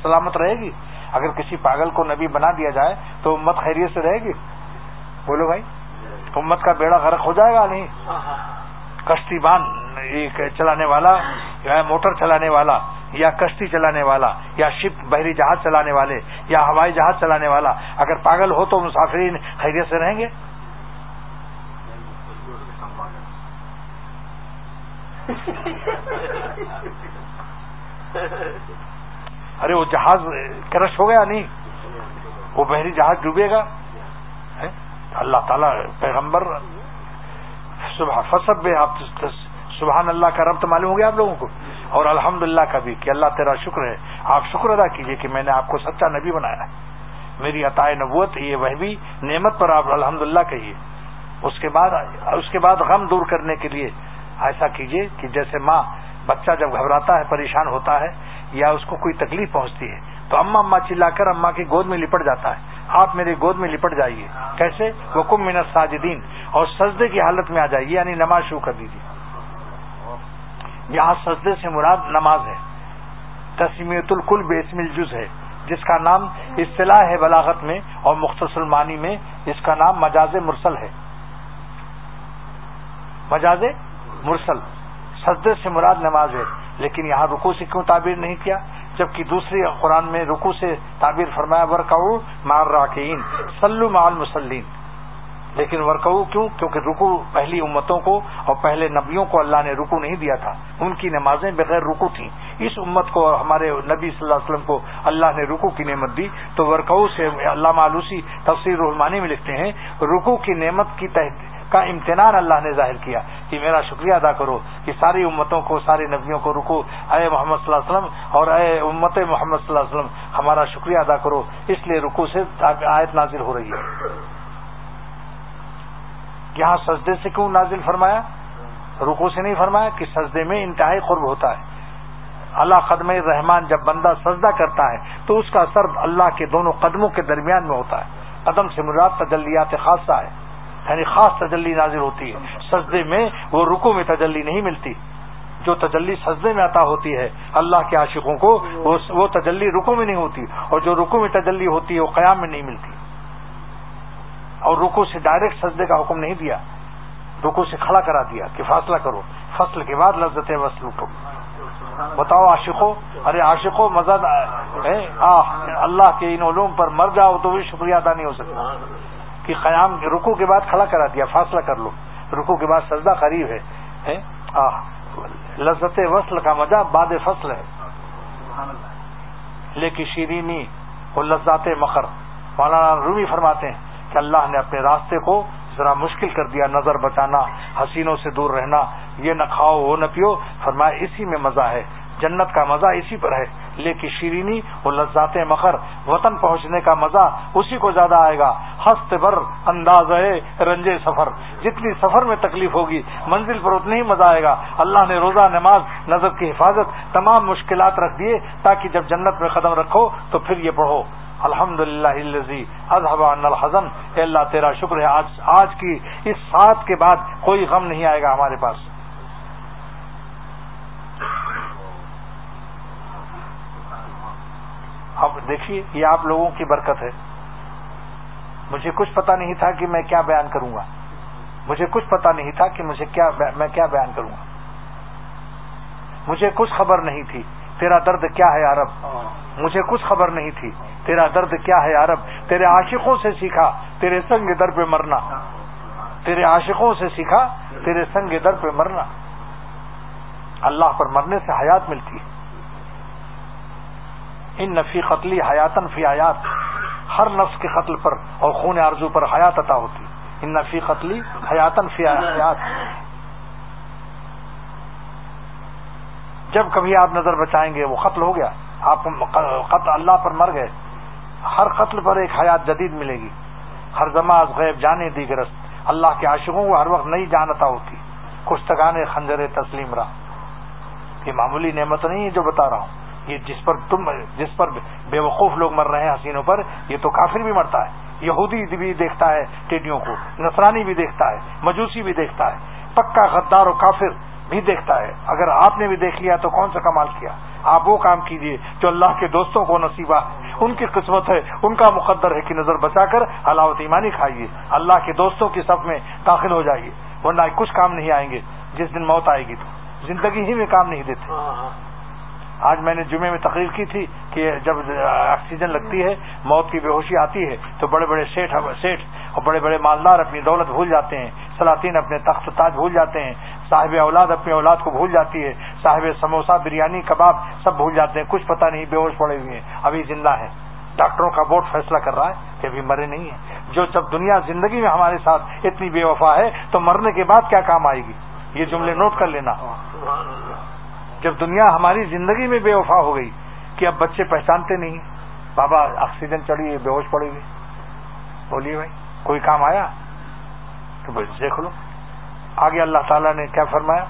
سلامت رہے گی؟ اگر کسی پاگل کو نبی بنا دیا جائے تو امت خیریت سے رہے گی؟ بولو بھائی، امت کا بیڑا غرق ہو جائے گا نہیں؟ کشتی بان چلانے والا، یا موٹر چلانے والا، یا کشتی چلانے والا، یا شپ، بحری جہاز چلانے والے، یا ہوائی جہاز چلانے والا، اگر پاگل ہو تو مسافرین خیریت سے رہیں گے؟ [laughs] ارے وہ جہاز کرش ہو گیا نہیں؟ وہ بحری جہاز ڈوبے گا؟ اللہ تعالیٰ پیغمبر فصب آپ سبحان اللہ کا رب تو معلوم ہو گیا آپ لوگوں کو؟ اور الحمد کا بھی کہ اللہ تیرا شکر ہے۔ آپ شکر ادا کیجیے کہ میں نے آپ کو سچا نبی بنایا۔ میری عطائے نبوت، یہ وہ بھی نعمت پر آپ الحمد للہ کہیے۔ اس کے بعد اس کے بعد غم دور کرنے کے لیے ایسا کیجیے کہ جیسے ماں بچہ جب گھبراتا ہے، پریشان ہوتا ہے یا اس کو کوئی تکلیف پہنچتی ہے، تو اما اما چلا کر اما کی گود میں لپٹ جاتا ہے۔ آپ میری گود میں لپٹ جائیے۔ کیسے؟ وکم منت ساجدین اور سجدے کی حالت میں آ جائیے یعنی نماز شروع کر دیجیے یہاں سجدے سے مراد نماز ہے۔ تسمیت الکل بسم الجز ہے، جس کا نام اصطلاح ہے بلاغت میں اور مختصر معنی میں اس کا نام مجاز مرسل ہے۔ مجاز مرسل، سجدے سے مراد نماز ہے، لیکن یہاں رکو سے کیوں تعبیر نہیں کیا؟ جبکہ دوسری قرآن میں رکو سے تعبیر فرمایا ورکو مار راکین سلو مال مسلین لیکن ورکو کیوں؟ کیونکہ رکو پہلی امتوں کو اور پہلے نبیوں کو اللہ نے رکو نہیں دیا تھا۔ ان کی نمازیں بغیر رکو تھیں۔ اس امت کو ہمارے نبی صلی اللہ علیہ وسلم کو اللہ نے رکو کی نعمت دی۔ تو ورکو سے اللہ معلوسی تفسیر رحمانی میں لکھتے ہیں رکو کی نعمت کی تحت کا امتنان اللہ نے ظاہر کیا کہ میرا شکریہ ادا کرو کہ ساری امتوں کو، ساری نبیوں کو رکو۔ اے محمد صلی اللہ علیہ وسلم اور اے امت محمد صلی اللہ علیہ وسلم، ہمارا شکریہ ادا کرو۔ اس لیے رکو سے آیت نازل ہو رہی ہے۔ یہاں سجدے سے کیوں نازل فرمایا؟ رکو سے نہیں فرمایا کہ سجدے میں انتہائی قرب ہوتا ہے۔ اللہ قدم رحمان جب بندہ سجدہ کرتا ہے تو اس کا اثر اللہ کے دونوں قدموں کے درمیان میں ہوتا ہے۔ قدم سے مراد تجلیات خاصہ ہے۔ یعنی خاص تجلی نازل ہوتی ہے۔ سجدے میں وہ رکو میں تجلی نہیں ملتی۔ جو تجلی سجدے میں عطا ہوتی ہے، اللہ کے عاشقوں کو وہ تجلی رکو میں نہیں ہوتی۔ اور جو رکو میں تجلی ہوتی ہے، وہ قیام میں نہیں ملتی۔ اور رکو سے ڈائریکٹ سجدے کا حکم نہیں دیا۔ رکو سے کھڑا کرا دیا کہ فاصلہ کرو۔ فصل کے بعد لذت وصل اٹھو بتاؤ عاشقوں ارے عاشقوں مزہ اللہ کے ان علوم پر مر جاؤ تو بھی شکریہ ادا نہیں ہو سکتا۔ کہ قیام رکو کے بعد کھڑا کرا دیا، فاصلہ کر لو۔ رکو کے بعد سجدہ قریب ہے لذت وصل کا مزہ باد فصل ہے۔ لیکن شیرینی اور لذات مخر۔ مولانا رومی فرماتے ہیں کہ اللہ نے اپنے راستے کو ذرا مشکل کر دیا، نظر بچانا، حسینوں سے دور رہنا۔ یہ نہ کھاؤ، وہ نہ پیو۔ فرمایا، اسی میں مزہ ہے، جنت کا مزہ اسی پر ہے۔ لیکن شیرینی وہ لذات مخر وطن پہنچنے کا مزہ اسی کو زیادہ آئے گا۔ ہست بر انداز ہے رنجے سفر۔ جتنی سفر میں تکلیف ہوگی، منزل پر اتنا ہی مزہ آئے گا۔ اللہ نے روزہ، نماز، نظر کی حفاظت، تمام مشکلات رکھ دیے تاکہ جب جنت میں قدم رکھو تو پھر یہ پڑھو۔ الحمد للہ اظہب الحزن۔ اللہ، تیرا شکر ہے، آج آج کی، اس سات کے بعد کوئی غم نہیں آئے گا ہمارے پاس۔ اب دیکھیے یہ آپ لوگوں کی برکت ہے۔ مجھے کچھ پتا نہیں تھا کہ میں کیا بیان کروں گا۔ مجھے کچھ پتا نہیں تھا کہ مجھے کیا میں کیا بیان کروں گا۔ مجھے کچھ خبر نہیں تھی، تیرا درد کیا ہے عرب؟ مجھے کچھ خبر نہیں تھی، تیرا درد کیا ہے عرب؟ تیرے عاشقوں سے سیکھا، تیرے سنگ در پہ مرنا۔ تیرے عاشقوں سے سیکھا، تیرے سنگ در پہ مرنا۔ اللہ پر مرنے سے حیات ملتی ہے۔ ان نفی قتلی حیاتن فی آیات. ہر نفس کے قتل پر اور خون آرزو پر حیات عطا ہوتی. ان نفی قتلی حیاتن فی حیات جب کبھی آپ نظر بچائیں گے وہ قتل ہو گیا. آپ قتل اللہ پر مر گئے. ہر قتل پر ایک حیات جدید ملے گی. ہر زماز غیب جانے دی گرست اللہ کے عاشقوں کو ہر وقت نئی جانتا ہوتی. کچھ تگانے خنجر تسلیم رہا. یہ معمولی نعمت نہیں ہے جو بتا رہا ہوں. یہ جس پر تم جس پر بے وقوف لوگ مر رہے ہیں حسینوں پر، یہ تو کافر بھی مرتا ہے، یہودی بھی دیکھتا ہے ٹیڈیوں کو، نصرانی بھی دیکھتا ہے، مجوسی بھی دیکھتا ہے، پکا غدار و کافر بھی دیکھتا ہے۔ اگر آپ نے بھی دیکھ لیا تو کون سا کمال کیا؟ آپ وہ کام کیجیے جو اللہ کے دوستوں کو نصیبہ ہے۔ ان کی قسمت ہے، ان کا مقدر ہے کہ نظر بچا کر حلاوت ایمانی کھائیے۔ اللہ کے دوستوں کی صف میں داخل ہو جائیے، ورنہ کچھ کام نہیں آئیں گے۔ جس دن موت آئے گی تو زندگی ہی میں کام نہیں دیتے۔ ہاں، ہاں۔ آج میں نے جمعے میں تقریر کی تھی کہ جب آکسیجن لگتی ہے، موت کی بے ہوشی آتی ہے، تو بڑے بڑے سیٹ سیٹ اور بڑے بڑے مالدار اپنی دولت بھول جاتے ہیں۔ سلاطین اپنے تخت تاج بھول جاتے ہیں۔ صاحب اولاد اپنی اولاد کو بھول جاتی ہے۔ صاحب سموسا بریانی، کباب سب بھول جاتے ہیں۔ کچھ پتہ نہیں بے ہوش پڑے ہوئے ہیں۔ ابھی زندہ ہیں۔ ڈاکٹروں کا بورڈ فیصلہ کر رہا ہے کہ ابھی مرے نہیں ہیں۔ جو جب دنیا زندگی میں ہمارے ساتھ اتنی بے وفا ہے، تو مرنے کے بعد کیا کام آئے گی؟ یہ جملے نوٹ کر لینا۔ جب دنیا ہماری زندگی میں بے وفا ہو گئی کہ اب بچے پہچانتے نہیں، بابا آکسیجن چڑھی، بے ہوش پڑے گی۔ بولیے بھائی، کوئی کام آیا؟ تو بس دیکھ لو۔ آگے اللہ تعالیٰ نے کیا فرمایا؟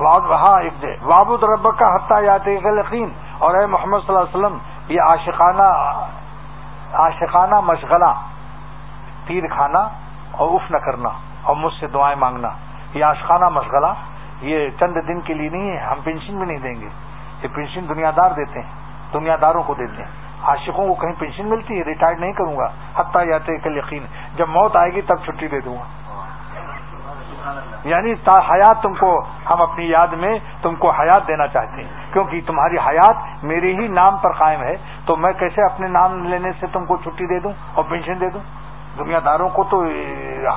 ہاں ایک بابود رب کا حتہ یاد یقین اور اے محمد صلی اللہ علیہ وسلم، یہ عاشقانہ عاشقانہ مشغلہ، تیر کھانا اور اف نہ کرنا اور مجھ سے دعائیں مانگنا، یہ آشخانہ مشغلہ، یہ چند دن کے لیے نہیں ہے، ہم پینشن بھی نہیں دیں گے۔ یہ پینشن دنیا دار دیتے ہیں دنیا داروں کو دیتے ہیں۔ عاشقوں کو کہیں پینشن ملتی ہے ریٹائرڈ نہیں کروں گا، حتیٰ جاتے کل یقین۔ جب موت آئے گی تب چھٹی دے دوں گا۔ یعنی حیات تم کو، ہم اپنی یاد میں تم کو حیات دینا چاہتے ہیں۔ کیونکہ تمہاری حیات میرے ہی نام پر قائم ہے، تو میں کیسے اپنے نام لینے سے تم کو چھٹی دے دوں اور پینشن دے دوں؟ دنیا داروں کو تو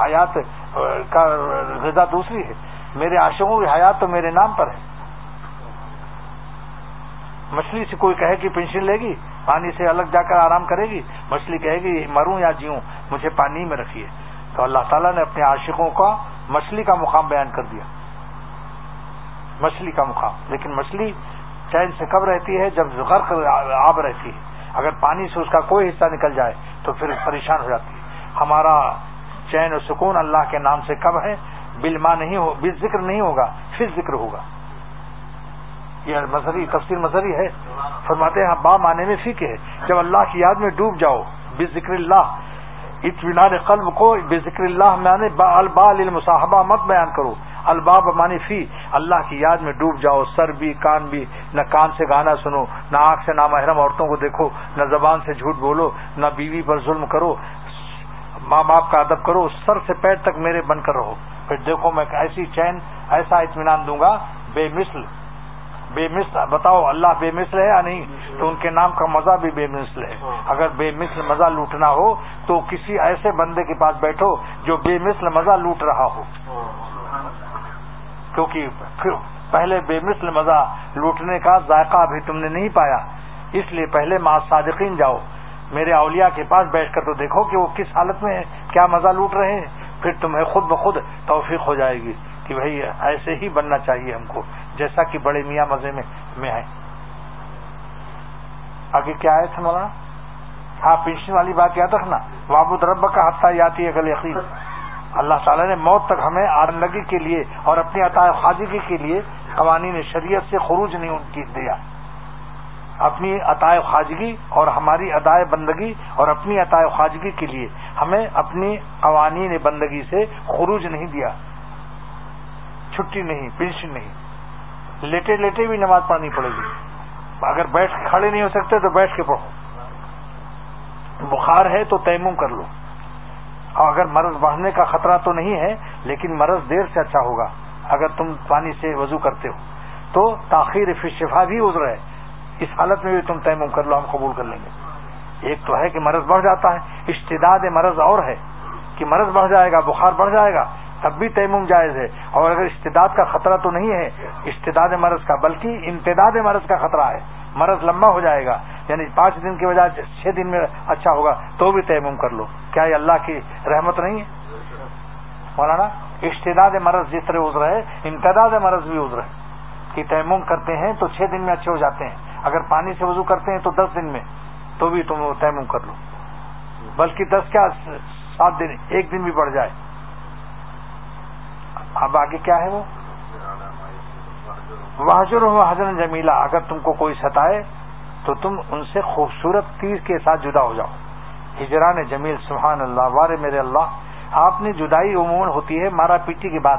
حیات کا غذا دوسری ہے۔ میرے عاشقوں کی حیات تو میرے نام پر ہے۔ مچھلی سے کوئی کہے کہ پینشن لے گی، پانی سے الگ جا کر آرام کرے گی۔ مچھلی کہے گی، مروں یا جیوں، مجھے پانی میں رکھیے۔ تو اللہ تعالیٰ نے اپنے عاشقوں کا مچھلی کا مقام بیان کر دیا۔ مچھلی کا مقام۔ لیکن مچھلی چین سے کب رہتی ہے؟ جب غرق آب رہتی ہے۔ اگر پانی سے اس کا کوئی حصہ نکل جائے تو پھر پریشان ہو جاتی ہے۔ ہمارا چین و سکون اللہ کے نام سے کب ہے؟ بلما نہیں ہو بل ذکر نہیں ہوگا پھر ذکر ہوگا۔ یہ مذہبی تفصیل مذہبی ہے۔ فرماتے ہیں ہاں، با معنی میں فکر ہے۔ جب اللہ کی یاد میں ڈوب جاؤ بے ذکر اللہ، اطمینان قلب کو بے ذکر اللہ میں البا المصاحبہ مت بیان کرو۔ الباب مانی فی۔ اللہ کی یاد میں ڈوب جاؤ، سر بھی، کان بھی، نہ کان سے گانا سنو، نہ آنکھ سے نہ محرم عورتوں کو دیکھو، نہ زبان سے جھوٹ بولو، نہ بیوی پر ظلم کرو ماں باپ کا ادب کرو سر سے پیر تک میرے بن کر رہو۔ پھر دیکھو میں ایسی چین، ایسا اطمینان دوں گا، بے مثل بے مثل، بتاؤ اللہ بے مثل ہے یا نہیں؟ تو ان کے نام کا مزہ بھی بے مثل ہے۔ اگر بے مثل مزہ لوٹنا ہو، تو کسی ایسے بندے کے پاس بیٹھو جو بے مثل مزہ لوٹ رہا ہو۔ کیونکہ پہلے بے مثل مزہ لوٹنے کا ذائقہ ابھی تم نے نہیں پایا۔ اس لیے پہلے ماں صادقین جاؤ۔ میرے اولیاء کے پاس بیٹھ کر تو دیکھو کہ وہ کس حالت میں کیا مزہ لوٹ رہے ہیں۔ پھر تمہیں خود بخود توفیق ہو جائے گی کہ بھائی ایسے ہی بننا چاہیے ہم کو، جیسا کہ بڑے میاں مزے میں میں ہے آگے کیا آئے تھے مولانا؟ ہاں پینشن والی بات یاد رکھنا۔ وابود رب کا حتہ یاتی ہے گل یقین اللہ تعالیٰ نے موت تک ہمیں آرندگی کے لیے اور اپنی عطا خواجگی کے لیے قوانین شریعت سے خروج نہیں ان کی دیا۔ اپنی عطائے خواجگی اور ہماری ادائے بندگی اور اپنی عطائے خواجگی کے لیے ہمیں اپنی قوانین بندگی سے خروج نہیں دیا۔ چھٹی نہیں پینشن نہیں۔ لیٹے لیٹے بھی نماز پڑھنی پڑے گی۔ اگر بیٹھ کے کھڑے نہیں ہو سکتے تو بیٹھ کے پڑھو۔ بخار ہے تو تیمم کر لو۔ اور اگر مرض بڑھنے کا خطرہ تو نہیں ہے، لیکن مرض دیر سے اچھا ہوگا۔ اگر تم پانی سے وضو کرتے ہو تو تاخیر فی شفا بھی ازر ہے۔ اس حالت میں بھی تم تیمم کر لو، ہم قبول کر لیں گے۔ ایک تو ہے کہ مرض بڑھ جاتا ہے، اشتداد مرض اور ہے کہ مرض بڑھ جائے گا، بخار بڑھ جائے گا، تب بھی تیمم جائز ہے۔ اور اگر اشتداد کا خطرہ تو نہیں ہے، اشتداد مرض کا، بلکہ امتداد مرض کا خطرہ ہے۔ مرض لمبا ہو جائے گا یعنی پانچ دن کے بجائے چھ دن میں اچھا ہوگا، تو بھی تیمم کر لو۔ کیا یہ اللہ کی رحمت نہیں ہے؟ مولانا، اشتداد مرض جس طرح ازر ہے، امتداد مرض بھی ازر ہے۔ کہ تیمم کرتے ہیں تو چھ دن میں اچھے ہو جاتے ہیں۔ اگر پانی سے وضو کرتے ہیں تو دس دن میں، تو بھی تم تیمم کر لو۔ بلکہ دس کیا، سات دن، ایک دن بھی بڑھ جائے۔ اب آگے کیا ہے وہ؟ واجر ہو حضرت جمیلا اگر تم کو کوئی ستائے، تو تم ان سے خوبصورت تیر کے ساتھ جدا ہو جاؤ۔ ہجران جمیل، سبحان اللہ وارے میرے اللہ، آپ نے جدائی عموماً ہوتی ہے، مارا پیٹی کے بعد۔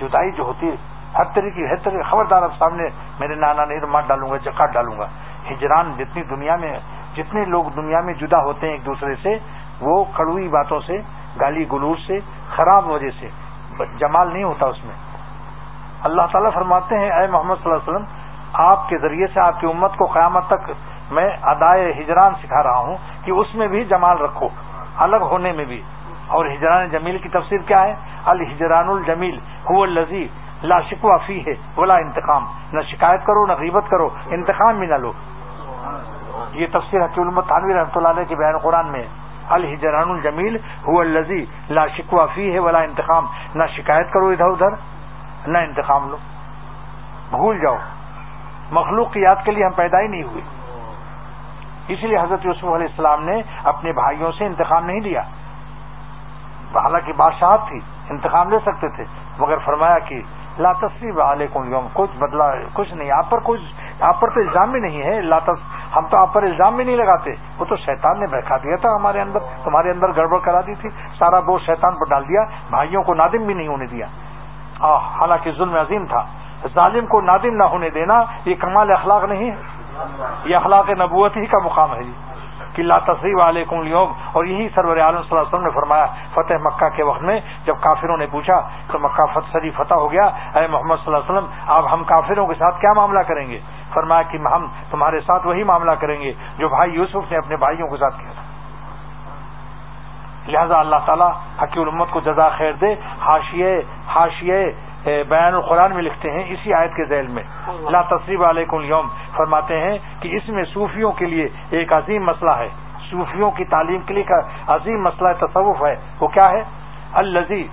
جدائی جو ہوتی ہے ہر طریقے ہر طریقے خبردار اب سامنے میرے نانا نہیں مار ڈالوں گا کاٹ ڈالوں گا۔ ہجران جتنی دنیا میں، جتنے لوگ دنیا میں جدا ہوتے ہیں ایک دوسرے سے، وہ کڑوئی باتوں سے، گالی گلوس سے، خراب وجہ سے جمال نہیں ہوتا اس میں۔ اللہ تعالیٰ فرماتے ہیں، اے محمد صلی اللہ علیہ وسلم، آپ کے ذریعے سے آپ کی امت کو قیامت تک میں ادائے ہجران سکھا رہا ہوں کہ اس میں بھی جمال رکھو، الگ ہونے میں بھی۔ اور ہجران جمیل کی تفسیر کیا ہے؟ الحجران الجمیل هو الذي لا شکوا فی ہے بولا انتقام۔ نہ شکایت کرو، نہ غیبت کرو، انتقام بھی نہ لو۔ یہ تفسیر حکیم المت رحمۃ اللہ علیہ کے بیان قرآن میں الحجران الجمیل هو الذي لا شکوا فی ہے بولا انتقام۔ نہ شکایت کرو ادھر ادھر، نہ انتقام لو۔ بھول جاؤ۔ مخلوق کی یاد کے لیے ہم پیدا ہی نہیں ہوئے۔ اس لیے حضرت یوسف علیہ السلام نے اپنے بھائیوں سے انتقام نہیں لیا۔ حالانکہ بادشاہت تھی، انتقام لے سکتے تھے، مگر فرمایا کہ لا تصریف علیکم یوم، کچھ بدلا، کچھ نہیں، آپ پر کچھ، آپ پر تو الزام بھی نہیں ہے، لا ہم تو آپ پر الزام بھی نہیں لگاتے، وہ تو شیطان نے بہکا دیا تھا ہمارے اندر، تمہارے اندر گڑبڑ کرا دی تھی، سارا بوجھ شیطان پر ڈال دیا، بھائیوں کو نادم بھی نہیں ہونے دیا۔ حالانکہ ظلم عظیم تھا۔ ظالم کو نادم نہ ہونے دینا، یہ کمال اخلاق نہیں ہے، یہ اخلاق نبوت ہی کا مقام ہے۔ کہ لا تصریف علیکم اليوم اور یہی سرور عالم صلی اللہ علیہ وسلم نے فرمایا، فتح مکہ کے وقت میں جب کافروں نے پوچھا، تو مکہ فتح سری فتح ہو گیا، اے محمد صلی اللہ علیہ وسلم آپ ہم کافروں کے ساتھ کیا معاملہ کریں گے؟ فرمایا کہ ہم تمہارے ساتھ وہی معاملہ کریں گے جو بھائی یوسف نے اپنے بھائیوں کے ساتھ کیا تھا۔ لہذا اللہ تعالیٰ حقی الامت کو جزا خیر دے، حاشیے حاشیے بیان القرآن میں لکھتے ہیں اسی آیت کے ذیل میں۔ لا تصریف علیکم اليوم۔ فرماتے ہیں کہ اس میں صوفیوں کے لیے ایک عظیم مسئلہ ہے۔ صوفیوں کی تعلیم کے لیے عظیم مسئلہ تصوف ہے۔ وہ کیا ہے؟ الزی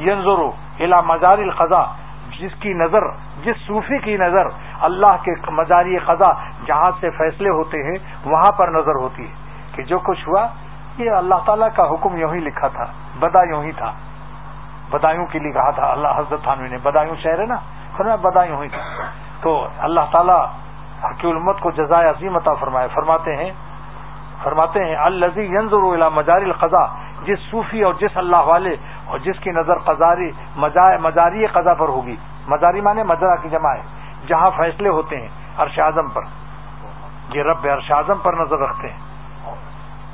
ینظر الا مزار القضا جس کی نظر جس صوفی کی نظر اللہ کے مزاری قضا جہاں سے فیصلے ہوتے ہیں وہاں پر نظر ہوتی ہے۔ کہ جو کچھ ہوا یہ اللہ تعالیٰ کا حکم یوں ہی لکھا تھا بدا یوں ہی تھا۔ بدایوں کے لیے کہا تھا، اللہ حضرت تھانوی نے، بدایوں شہر ہے نا؟ فرمایا بدایوں ہی تھا۔ تو اللہ تعالیٰ حقی المت کو جزائے عظیم عطا فرمائے۔ فرماتے ہیں فرماتے ہیں الزی ینظر الى مزار القضا جس صوفی اور جس اللہ والے اور جس کی نظر قزاری مزاری قضا پر ہوگی۔ مزاری مانے مزرا کی جمع ہے، جہاں فیصلے ہوتے ہیں ارش اعظم پر۔ یہ رب ارش اعظم پر نظر رکھتے ہیں۔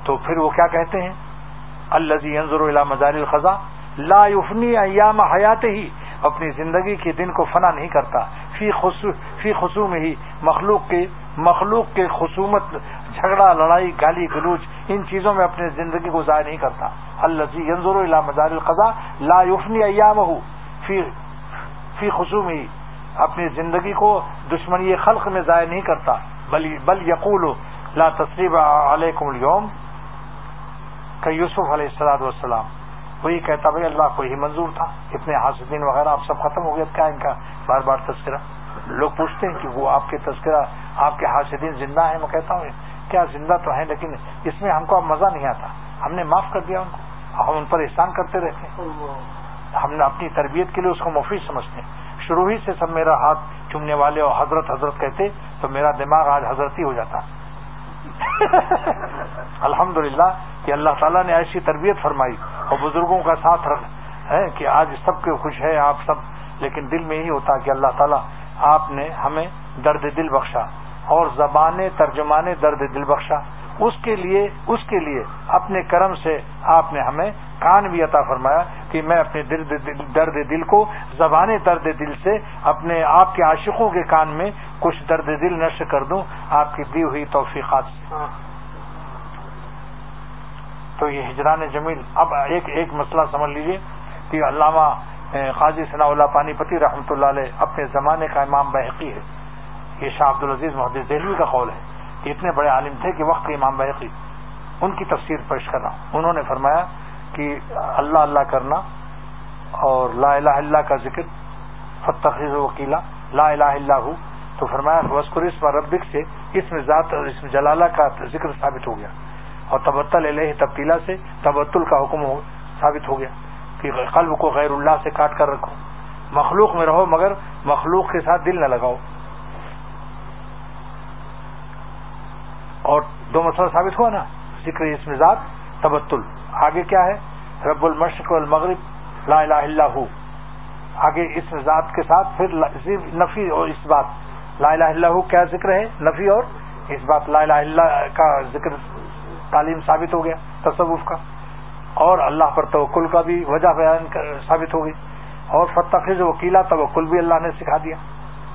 تو پھر وہ کیا کہتے ہیں؟ الزی ینظر الى مزار القضا لا یفنی ایام حیات ہی اپنی زندگی کے دن کو فنا نہیں کرتا۔ فی فی خصوم ہی مخلوق کے مخلوق کے خصومت، جھگڑا، لڑائی، گالی، گلوچ، ان چیزوں میں اپنی زندگی کو ضائع نہیں کرتا۔ اللہ ینظر الى مزار القضا لا یفنی ایام فی فی خصوم ہی اپنی زندگی کو دشمنی خلق میں ضائع نہیں کرتا۔ بل بل یقول لا تصریب علیکم اليوم، کہ یوسف علیہ السلام والسلام۔ وہی کہتا بھائی اللہ کو ہی منظور تھا۔ اتنے حاسدین وغیرہ آپ سب ختم ہو گیا۔ کیا ان کا بار بار تذکرہ۔ لوگ پوچھتے ہیں کہ وہ آپ کے تذکرہ، آپ کے حاسدین زندہ ہیں؟ میں کہتا ہوں، کیا زندہ تو ہیں لیکن اس میں ہم کو اب مزہ نہیں آتا۔ ہم نے معاف کر دیا ان کو۔ ہم ان پر احسان کرتے رہتے ہیں۔ ہم نے اپنی تربیت کے لیے اس کو مفید سمجھتے ہیں۔ شروع ہی سے سب میرا ہاتھ چومنے والے اور حضرت حضرت کہتے تو میرا دماغ آج حضرت ہی ہو جاتا۔ [laughs] الحمد للہ کہ اللہ تعالیٰ نے ایسی تربیت فرمائی اور بزرگوں کا ساتھ رکھ ہے کہ آج سب کے خوش ہے آپ سب، لیکن دل میں یہی ہوتا کہ اللہ تعالیٰ آپ نے ہمیں درد دل بخشا اور زبان ترجمان درد دل بخشا۔ اس کے لیے اس کے لیے اپنے کرم سے آپ نے ہمیں کان بھی عطا فرمایا کہ میں اپنے درد دل کو زبان درد دل سے اپنے آپ کے عاشقوں کے کان میں کچھ درد دل نشر کر دوں۔ آپ کی دی ہوئی توفیقات سے تو یہ ہجران جمیل اب ایک ایک مسئلہ سمجھ لیجیے کہ علامہ قاضی ثناء اللہ پانی پتی رحمۃ اللہ علیہ اپنے زمانے کا امام بحقی ہے۔ یہ شاہ عبد العزیز محدود دہلوی کا قول ہے۔ اتنے بڑے عالم تھے کہ وقت امام بحقی ان کی تفسیر پیش کرنا۔ انہوں نے فرمایا کہ اللہ اللہ کرنا اور لا الہ اللہ کا ذکر فتخذ وکیلا، لا الہ اللہ ہو۔ تو فرمایا وسکر اس ربک سے اس میں ذات اور اس میں جلالہ کا ذکر ثابت ہو گیا۔ اور تبتل علیہ تبدیلا سے تبتل کا حکم ثابت ہو گیا کہ قلب کو غیر اللہ سے کاٹ کر رکھو۔ مخلوق میں رہو مگر مخلوق کے ساتھ دل نہ لگاؤ۔ اور دو مسئلہ ثابت ہوا نا، ذکر اس ذات، تبتل۔ آگے کیا ہے؟ رب المشق المغرب لا الہ الا ہو۔ آگے اس ذات کے ساتھ پھر نفی اور اس بات۔ لا الہ الا ہو کیا ذکر ہے؟ نفی اور اس بات۔ لا الہ الا کا ذکر تعلیم ثابت ہو گیا، تصوف کا۔ اور اللہ پر توکل کا بھی وجہ بیان ثابت ہو گئی۔ اور فتخذ وکیلا، توکل بھی اللہ نے سکھا دیا۔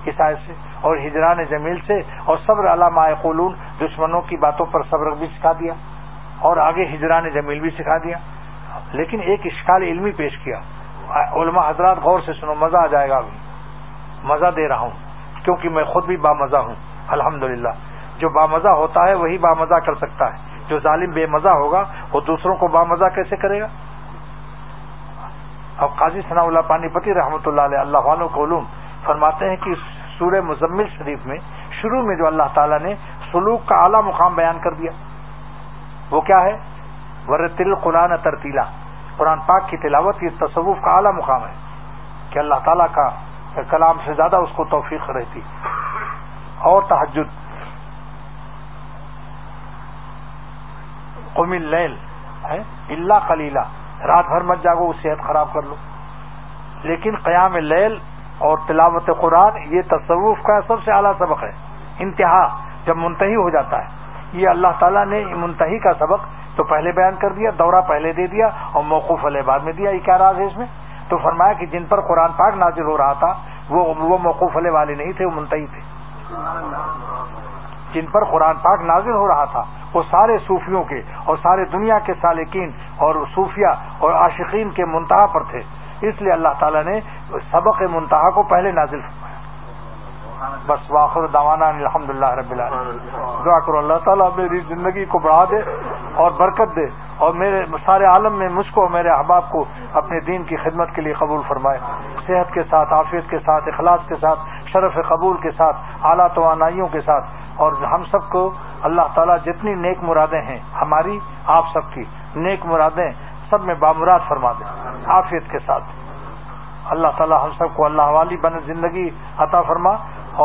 اس سے اور ہجران جمیل سے اور صبر علامہ قلون دشمنوں کی باتوں پر صبر بھی سکھا دیا اور آگے ہجران جمیل بھی سکھا دیا۔ لیکن ایک اشکال علمی پیش کیا۔ علماء حضرات غور سے سنو، مزہ آ جائے گا ابھی۔ مزہ دے رہا ہوں، کیونکہ میں خود بھی بامزہ ہوں۔ الحمد جو بامزہ ہوتا ہے وہی بامزہ کر سکتا ہے۔ جو ظالم بے مزہ ہوگا، وہ دوسروں کو بامزہ کیسے کرے گا؟ اب قاضی ثناء اللہ پانی پتی رحمۃ اللہ علیہ، اللہ والوں کو علوم فرماتے ہیں کہ سورہ مزمل شریف میں شروع میں جو اللہ تعالیٰ نے سلوک کا اعلیٰ مقام بیان کر دیا، وہ کیا ہے؟ ورتل قرآن ترتیلا قرآن پاک کی تلاوت یہ تصوف کا اعلیٰ مقام ہے کہ اللہ تعالیٰ کا کلام سے زیادہ اس کو توفیق رہتی۔ اور تحجد قم اللیل ہے؟ اللہ کلیلہ رات بھر مت جاگو صحت خراب کر لو۔ لیکن قیام لیل اور تلاوت قرآن یہ تصوف کا سب سے اعلیٰ سبق ہے۔ انتہا جب منتحی ہو جاتا ہے۔ یہ اللہ تعالیٰ نے منتحی کا سبق تو پہلے بیان کر دیا، دورہ پہلے دے دیا اور موقف علیہ بعد میں دیا۔ یہ کیا راز ہے اس میں؟ تو فرمایا کہ جن پر قرآن پاک نازل ہو رہا تھا، وہ وہ موقف علیہ والے نہیں تھے، وہ منتحی تھے۔ جن پر قرآن پاک نازل ہو رہا تھا، وہ سارے صوفیوں کے اور سارے دنیا کے سالکین اور صوفیہ اور عاشقین کے منتہا پر تھے۔ اس لیے اللہ تعالیٰ نے سبق منتہا کو پہلے نازل فرمایا۔ بس واخر دوانا الحمد للہ رب دعا کرو اللہ تعالیٰ میری زندگی کو بڑھا دے اور برکت دے اور میرے سارے عالم میں مجھ کو میرے احباب کو اپنے دین کی خدمت کے لیے قبول فرمائے۔ صحت کے ساتھ، عافیت کے ساتھ، اخلاص کے ساتھ، شرف قبول کے ساتھ، اعلیٰ توانائیوں کے ساتھ۔ اور ہم سب کو اللہ تعالیٰ جتنی نیک مرادیں ہیں، ہماری، آپ سب کی نیک مرادیں سب میں بامراد فرما دیں عافیت کے ساتھ۔ اللہ تعالیٰ ہم سب کو اللہ والی بن زندگی عطا فرما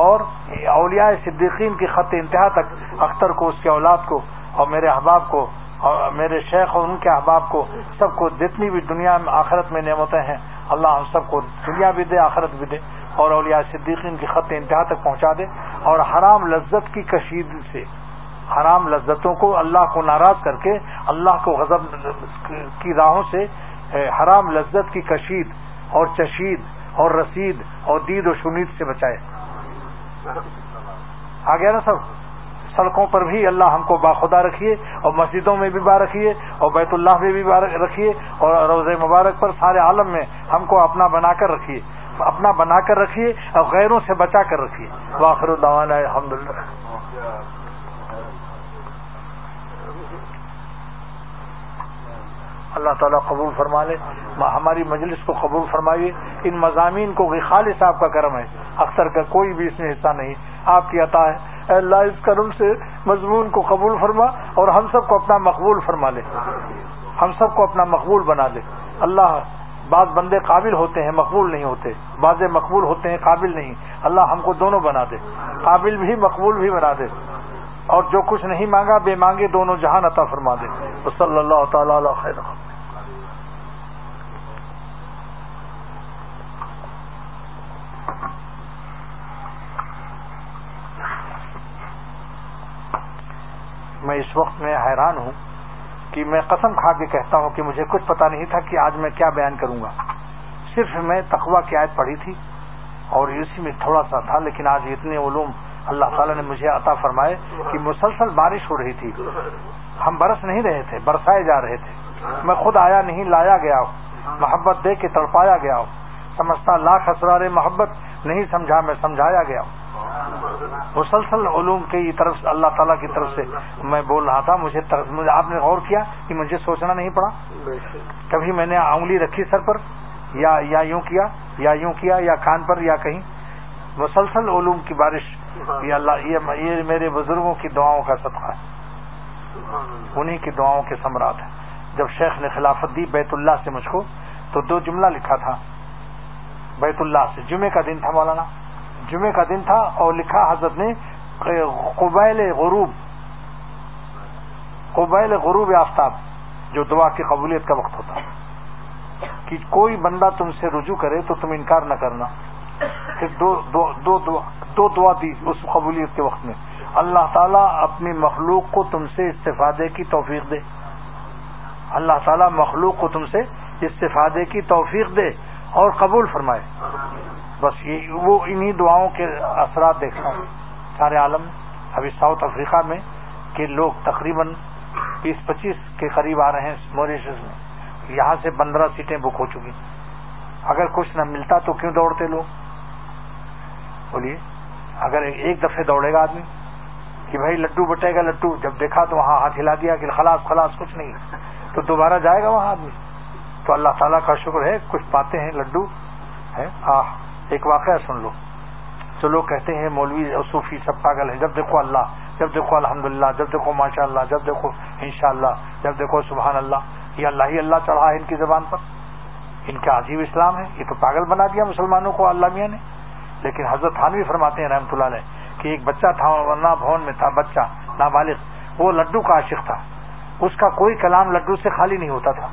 اور اولیاء صدیقین کی خط انتہا تک اختر کو، اس کے اولاد کو اور میرے احباب کو اور میرے شیخ اور ان کے احباب کو سب کو جتنی بھی دنیا میں آخرت میں نعمتیں ہیں، اللہ ہم سب کو دنیا بھی دے، آخرت بھی دے اور اولیاء صدیقین کی خط انتہا تک پہنچا دے اور حرام لذت کی کشید سے حرام لذتوں کو اللہ کو ناراض کر کے اللہ کو غضب کی راہوں سے حرام لذت کی کشید اور چشید اور رسید اور دید و شنید سے بچائے۔ آ گیا نا سب؟ سڑکوں پر بھی اللہ ہم کو باخدا رکھیے اور مسجدوں میں بھی بار رکھیے اور بیت اللہ میں بھی بار رکھیے اور روز مبارک پر سارے عالم میں ہم کو اپنا بنا کر رکھیے۔ اپنا بنا کر رکھیے اور غیروں سے بچا کر رکھیے۔ واخر الحمد للہ اللہ تعالیٰ قبول فرما لے ہماری مجلس کو قبول فرمائیے۔ ان مضامین کو خالص آپ کا کرم ہے۔ اکثر کا کوئی بھی اس میں حصہ نہیں۔ آپ کی عطا ہے۔ اے اللہ، اس کرم سے مضمون کو قبول فرما اور ہم سب کو اپنا مقبول فرما لے۔ ہم سب کو اپنا مقبول بنا لے۔ اللہ، بعض بندے قابل ہوتے ہیں، مقبول نہیں ہوتے۔ بعض مقبول ہوتے ہیں، قابل نہیں۔ اللہ ہم کو دونوں بنا دے۔ قابل بھی، مقبول بھی بنا دے۔ اور جو کچھ نہیں مانگا، بے مانگے دونوں جہان عطا فرما دے۔ تو صلی اللہ تعالی علیہ خیر میں اس وقت میں حیران ہوں کہ میں قسم کھا کے کہتا ہوں کہ مجھے کچھ پتا نہیں تھا کہ آج میں کیا بیان کروں گا۔ صرف میں تقوا کی آیت پڑھی تھی اور اسی میں تھوڑا سا تھا، لیکن آج اتنے علوم اللہ تعالیٰ نے مجھے عطا فرمائے کہ مسلسل بارش ہو رہی تھی۔ ہم برس نہیں رہے تھے، برسائے جا رہے تھے۔ میں خود آیا نہیں، لایا گیا ہوں۔ محبت دے کے تڑپایا گیا ہوں۔ سمجھتا لاکھ اسرار محبت نہیں سمجھا، میں سمجھایا گیا ہوں۔ مسلسل علوم کی طرف اللہ تعالیٰ کی طرف سے میں بول رہا تھا مجھے آپ نے غور کیا کہ مجھے سوچنا نہیں پڑا۔ کبھی میں نے انگلی رکھی سر پر، یا یا یوں کیا، یا یوں کیا، یا کان پر، یا کہیں۔ مسلسل علوم کی بارش یہ اللہ یہ میرے بزرگوں کی دعاؤں کا صدقہ ہے۔ انہیں کی دعاؤں کے سمراٹ ہے جب شیخ نے خلافت دی بیت اللہ سے مجھ کو تو دو جملہ لکھا تھا۔ بیت اللہ سے۔ جمعے کا دن تھا مولانا۔ جمعے کا دن تھا اور لکھا حضرت نے قبیل غروب۔ قبیل غروب آفتاب جو دعا کی قبولیت کا وقت ہوتا۔ کہ کوئی بندہ تم سے رجوع کرے تو تم انکار نہ کرنا۔ پھر دو دو, دو, دو, دو دعا دی اس قبولیت کے وقت میں۔ اللہ تعالیٰ اپنی مخلوق کو تم سے استفادے کی توفیق دے۔ اللہ تعالیٰ مخلوق کو تم سے استفادے کی توفیق دے اور قبول فرمائے۔ بس یہ وہ انہی دعاؤں کے اثرات دیکھتا ہوں۔ سارے عالم ابھی ساؤتھ افریقہ میں کہ لوگ تقریباً بیس پچیس کے قریب آ رہے ہیں موریشس میں۔ یہاں سے پندرہ سیٹیں بک ہو چکی۔ اگر کچھ نہ ملتا تو کیوں دوڑتے لوگ؟ بولیے، اگر ایک دفعہ دوڑے گا آدمی، کہ بھائی لڈو بٹے گا لڈو، جب دیکھا تو وہاں ہاتھ ہلا دیا کہ خلاص خلاص، کچھ نہیں۔ تو دوبارہ جائے گا وہاں آدمی۔ تو اللہ تعالیٰ کا شکر ہے، کچھ پاتے ہیں لڈو ہے آہ، ایک واقعہ سن لو۔ جو لوگ کہتے ہیں، مولوی اور صوفی سب پاگل ہیں، جب دیکھو اللہ، جب دیکھو الحمدللہ، جب دیکھو ماشاء اللہ جب دیکھو انشاءاللہ، جب دیکھو سبحان اللہ یہ اللہ ہی اللہ چڑھا ہے ان کی زبان پر۔ ان کا عجیب اسلام ہے، یہ تو پاگل بنا دیا مسلمانوں کو، اللہ میاں نے۔ لیکن حضرت خانوی فرماتے ہیں رحمۃ اللہ علیہ کہ ایک بچہ تھا ورنہ بھون میں تھا، بچہ، نابالغ، وہ لڈو کا عاشق تھا۔ اس کا کوئی کلام لڈو سے خالی نہیں ہوتا تھا۔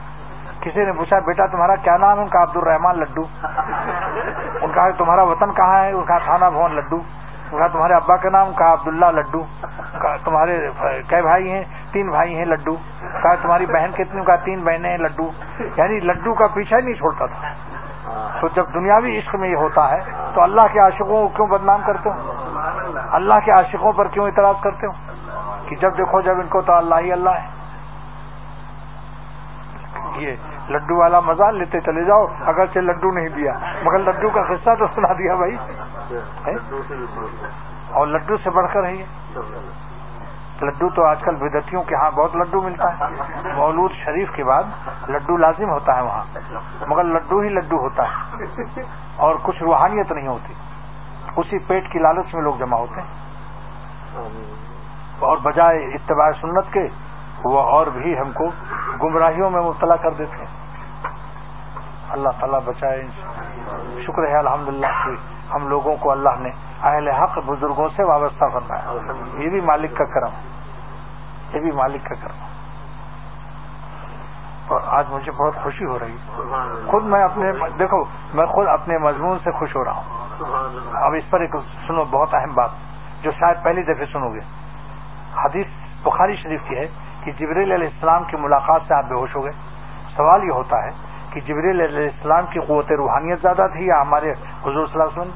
کسی نے پوچھا، بیٹا، تمہارا کیا نام ہے؟ ان کا عبد الرحمان لڈو۔ [laughs] ان کا تمہارا وطن کہاں ہے؟ ان کا تھانہ بھون لڈو۔ ان کا تمہارے ابا کا نام؟ کہا، عبداللہ لڈو۔ تمہارے کئی بھائی ہیں؟ تین بھائی ہیں لڈو۔ کہا، تمہاری بہن کتنی؟ کا تین بہنیں ہیں لڈو۔ یعنی لڈو کا پیچھا ہی نہیں چھوڑتا تھا۔ تو جب دنیاوی عشق میں یہ ہوتا ہے تو اللہ کے عاشقوں کو کیوں بدنام کرتے ہو؟ اللہ کے عاشقوں پر کیوں اعتراض کرتے ہو؟ کہ جب دیکھو جب ان کو تو اللہ ہی اللہ ہے۔ یہ لڈو والا مزہ لیتے چلے جاؤ اگر سے لڈو نہیں دیا مگر لڈو کا قصہ تو سنا دیا بھائی۔ اور لڈو سے بڑھ کر ہے یہ۔ لڈو تو آج کل بدتیوں کے ہاں بہت لڈو ملتا ہے۔ مولود شریف کے بعد لڈو لازم ہوتا ہے وہاں۔ مگر لڈو ہی لڈو ہوتا ہے۔ اور کچھ روحانیت نہیں ہوتی۔ اسی پیٹ کی لالچ میں لوگ جمع ہوتے ہیں۔ اور بجائے اتباع سنت کے، وہ اور بھی ہم کو گمراہیوں میں مبتلا کر دیتے ہیں۔ اللہ تعالیٰ بچائے شکر ہے الحمد للہ ہم لوگوں کو اللہ نے اہل حق بزرگوں سے وابستہ فرمایا۔ یہ بھی مالک کا کرم۔ یہ بھی مالک کا کرم۔ اور آج مجھے بہت خوشی ہو رہی خود میں اپنے دیکھو میں خود اپنے مضمون سے خوش ہو رہا ہوں۔ اب اس پر ایک سنو بہت اہم بات جو شاید پہلی دفعہ سنو گے۔ حدیث بخاری شریف کی ہے کہ جبریل علیہ السلام کی ملاقات سے آپ بے ہوش ہو گئے۔ سوال یہ ہوتا ہے کہ جبریل علیہ السلام کی قوت روحانیت زیادہ تھی، یا ہمارے حضور صلی اللہ علیہ وسلم؟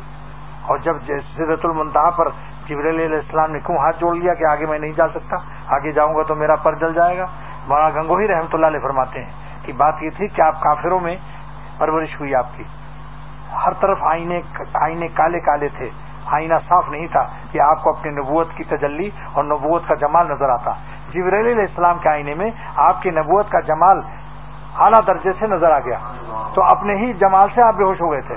اور جب سیرت المنتہا پر جبریل علیہ السلام نے کیوں ہاتھ جوڑ لیا کہ آگے میں نہیں جا سکتا، آگے جاؤں گا تو میرا پر جل جائے گا؟ مولانا گنگوہی رحمۃ اللہ علیہ فرماتے ہیں کہ بات یہ تھی کہ آپ کافروں میں پرورش ہوئی آپ کی۔ ہر طرف آئینے آئینے کالے کالے تھے۔ آئینہ صاف نہیں تھا کہ آپ کو اپنی نبوت کی تجلی اور نبوت کا جمال نظر آتا۔ جبریل علیہ السلام کے آئینے میں آپ کی نبوت کا جمال اعلیٰ درجے سے نظر آ گیا۔ تو اپنے ہی جمال سے آپ بے ہوش ہو گئے تھے۔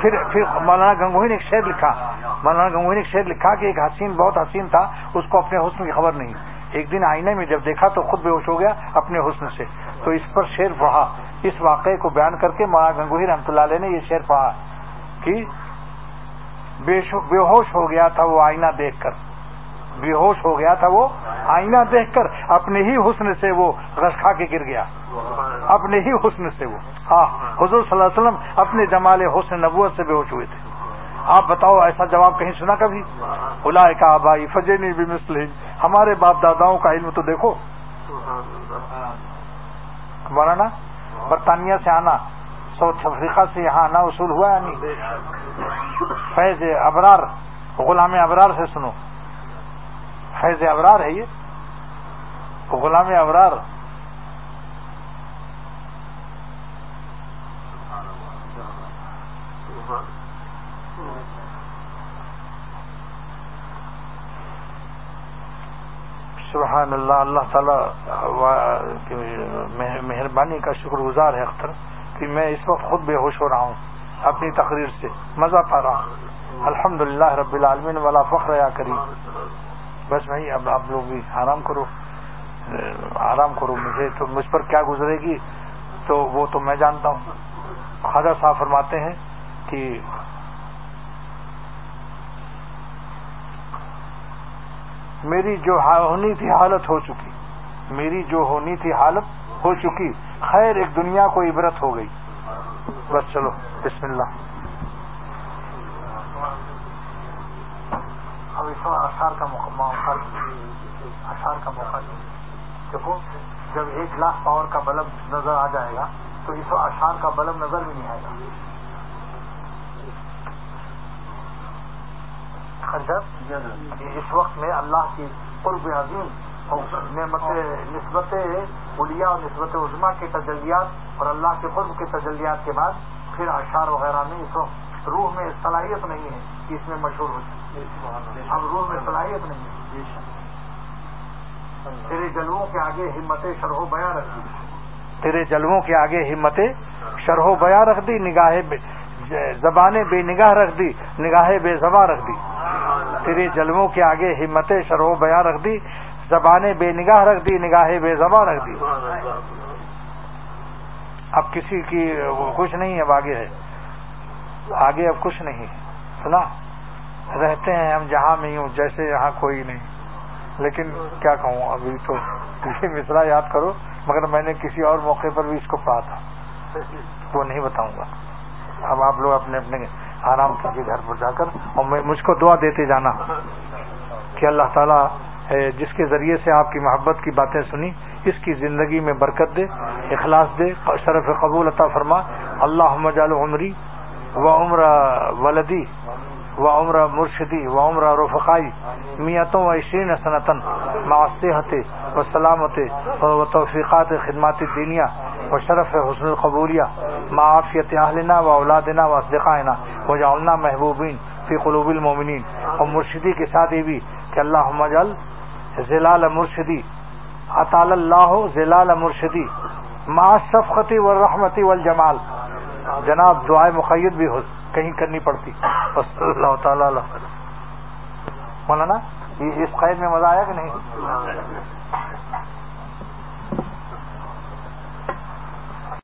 پھر پھر مولانا گنگوئی نے ایک شعر لکھا۔ مولانا گنگوئی نے ایک شعر لکھا کہ ایک حسین، بہت حسین تھا، اس کو اپنے حسن کی خبر نہیں۔ ایک دن آئینے میں جب دیکھا تو خود بے ہوش ہو گیا اپنے حسن سے۔ تو اس پر شعر پڑھا اس واقعے کو بیان کر کے مولانا گنگوئی رحمتہ اللہ علیہ نے یہ شعر پڑھا کہ بے ہوش ہو گیا تھا وہ آئینہ دیکھ کر۔ بے ہوش ہو گیا تھا وہ، آئینہ دیکھ کر اپنے ہی حسن سے وہ رس کھا کے گر گیا۔ اپنے ہی حسن سے وہ۔ ہاں حضور صلی اللہ علیہ وسلم اپنے جمال حسن نبوت سے بے ہوش ہوئے تھے۔ آپ بتاؤ، ایسا جواب کہیں سنا کبھی؟ بلا کا بھائی فجنی بھی مسلم ہمارے باپ داداؤں کا علم تو دیکھو۔ مولانا، برطانیہ سے آنا، ساؤتھ افریقہ سے یہاں آنا اصول ہوا یا نہیں؟ فیض ابرار، غلام ابرار سے سنو۔ فیض ابرار ہے یہ؟ غلام ابرار۔ سبحان اللہ اللہ تعالی مہربانی کا شکر گزار ہے اختر کہ میں اس وقت خود بے ہوش ہو رہا ہوں، اپنی تقریر سے مزہ پا رہا ہوں۔ الحمد رب العالمین والا فخر یا کری بس بھائی اب آپ لوگ بھی آرام کرو۔ آرام کرو مجھے تو مجھ پر کیا گزرے گی؟ تو وہ تو میں جانتا ہوں۔ خواجہ صاحب فرماتے ہیں کہ میری جو ہونی تھی حالت ہو چکی، میری جو ہونی تھی حالت ہو چکی، خیر ایک دنیا کو عبرت ہو گئی۔ بس چلو، بسم اللہ۔ اب اس اشار کا موقع اشار کا موقع دیکھو، جب ایک لاکھ پاور کا بلب نظر آ جائے گا، تو اس اشار کا بلب نظر بھی نہیں آئے گا۔ اس وقت میں اللہ کی قرب عظیم نعمت نسبت اولیا اور نسبت عظما کے تجلیات اور اللہ کے قرب کے تجلیات کے بعد پھر اشعار وغیرہ میں اس وقت روح میں صلاحیت نہیں ہے کہ اس میں مشہور ہو جائے۔ اب روح میں صلاحیت نہیں تیرے جلووں کے آگے ہمت شرح و بیاں رکھ دی۔ تیرے جلووں کے آگے ہمت شرح و بیاں رکھ دی نگاہ زبانیں بے نگاہ رکھ دی نگاہ بے زباں رکھ دی۔ تیرے جلووں کے آگے ہمت شرح بیاں رکھ دی، زبانیں بے نگاہ رکھ دی، نگاہیں بے زباں رکھ دی۔ اب کسی کی کچھ نہیں اب آگے ہے۔ آگے اب کچھ نہیں سنا۔ رہتے ہیں، ہم جہاں میں ہوں، جیسے یہاں کوئی نہیں۔ لیکن کیا کہوں، ابھی تو کسی مصرا یاد کرو، مگر میں نے کسی اور موقع پر بھی اس کو پڑھا تھا۔ وہ نہیں بتاؤں گا۔ اب آپ لوگ اپنے اپنے آرام کیجیے گھر پر جا کر، اور مجھ کو دعا دیتے جانا کہ اللہ تعالیٰ جس کے ذریعے سے آپ کی محبت کی باتیں سنی، اس کی زندگی میں برکت دے، اخلاص دے شرف قبول عطا فرما۔ اللہ مجال عمری و عمر ولدی۔ و عمر مرشدی و عمر رفقائی میتوں و عشرین صنعتن معصحت و سلامت و توفیقات خدمات دینیا و شرف حسن القبولیہ معافیت اہلنا و اولادنا و اصدقائنا و جعلنا محبوبین فی قلوب المومنین اور مرشدی کے ساتھ یہ بھی کہ اللہ مجل زلال مرشدی، اطال اللہ زلال مرشدی ما شفقتی و رحمتی والجمال۔ جناب دعائے مقید بھی ہو۔ کہیں کرنی پڑتی۔ بس اللہ تعالی مولانا اس قید میں مزہ آیا کہ نہیں؟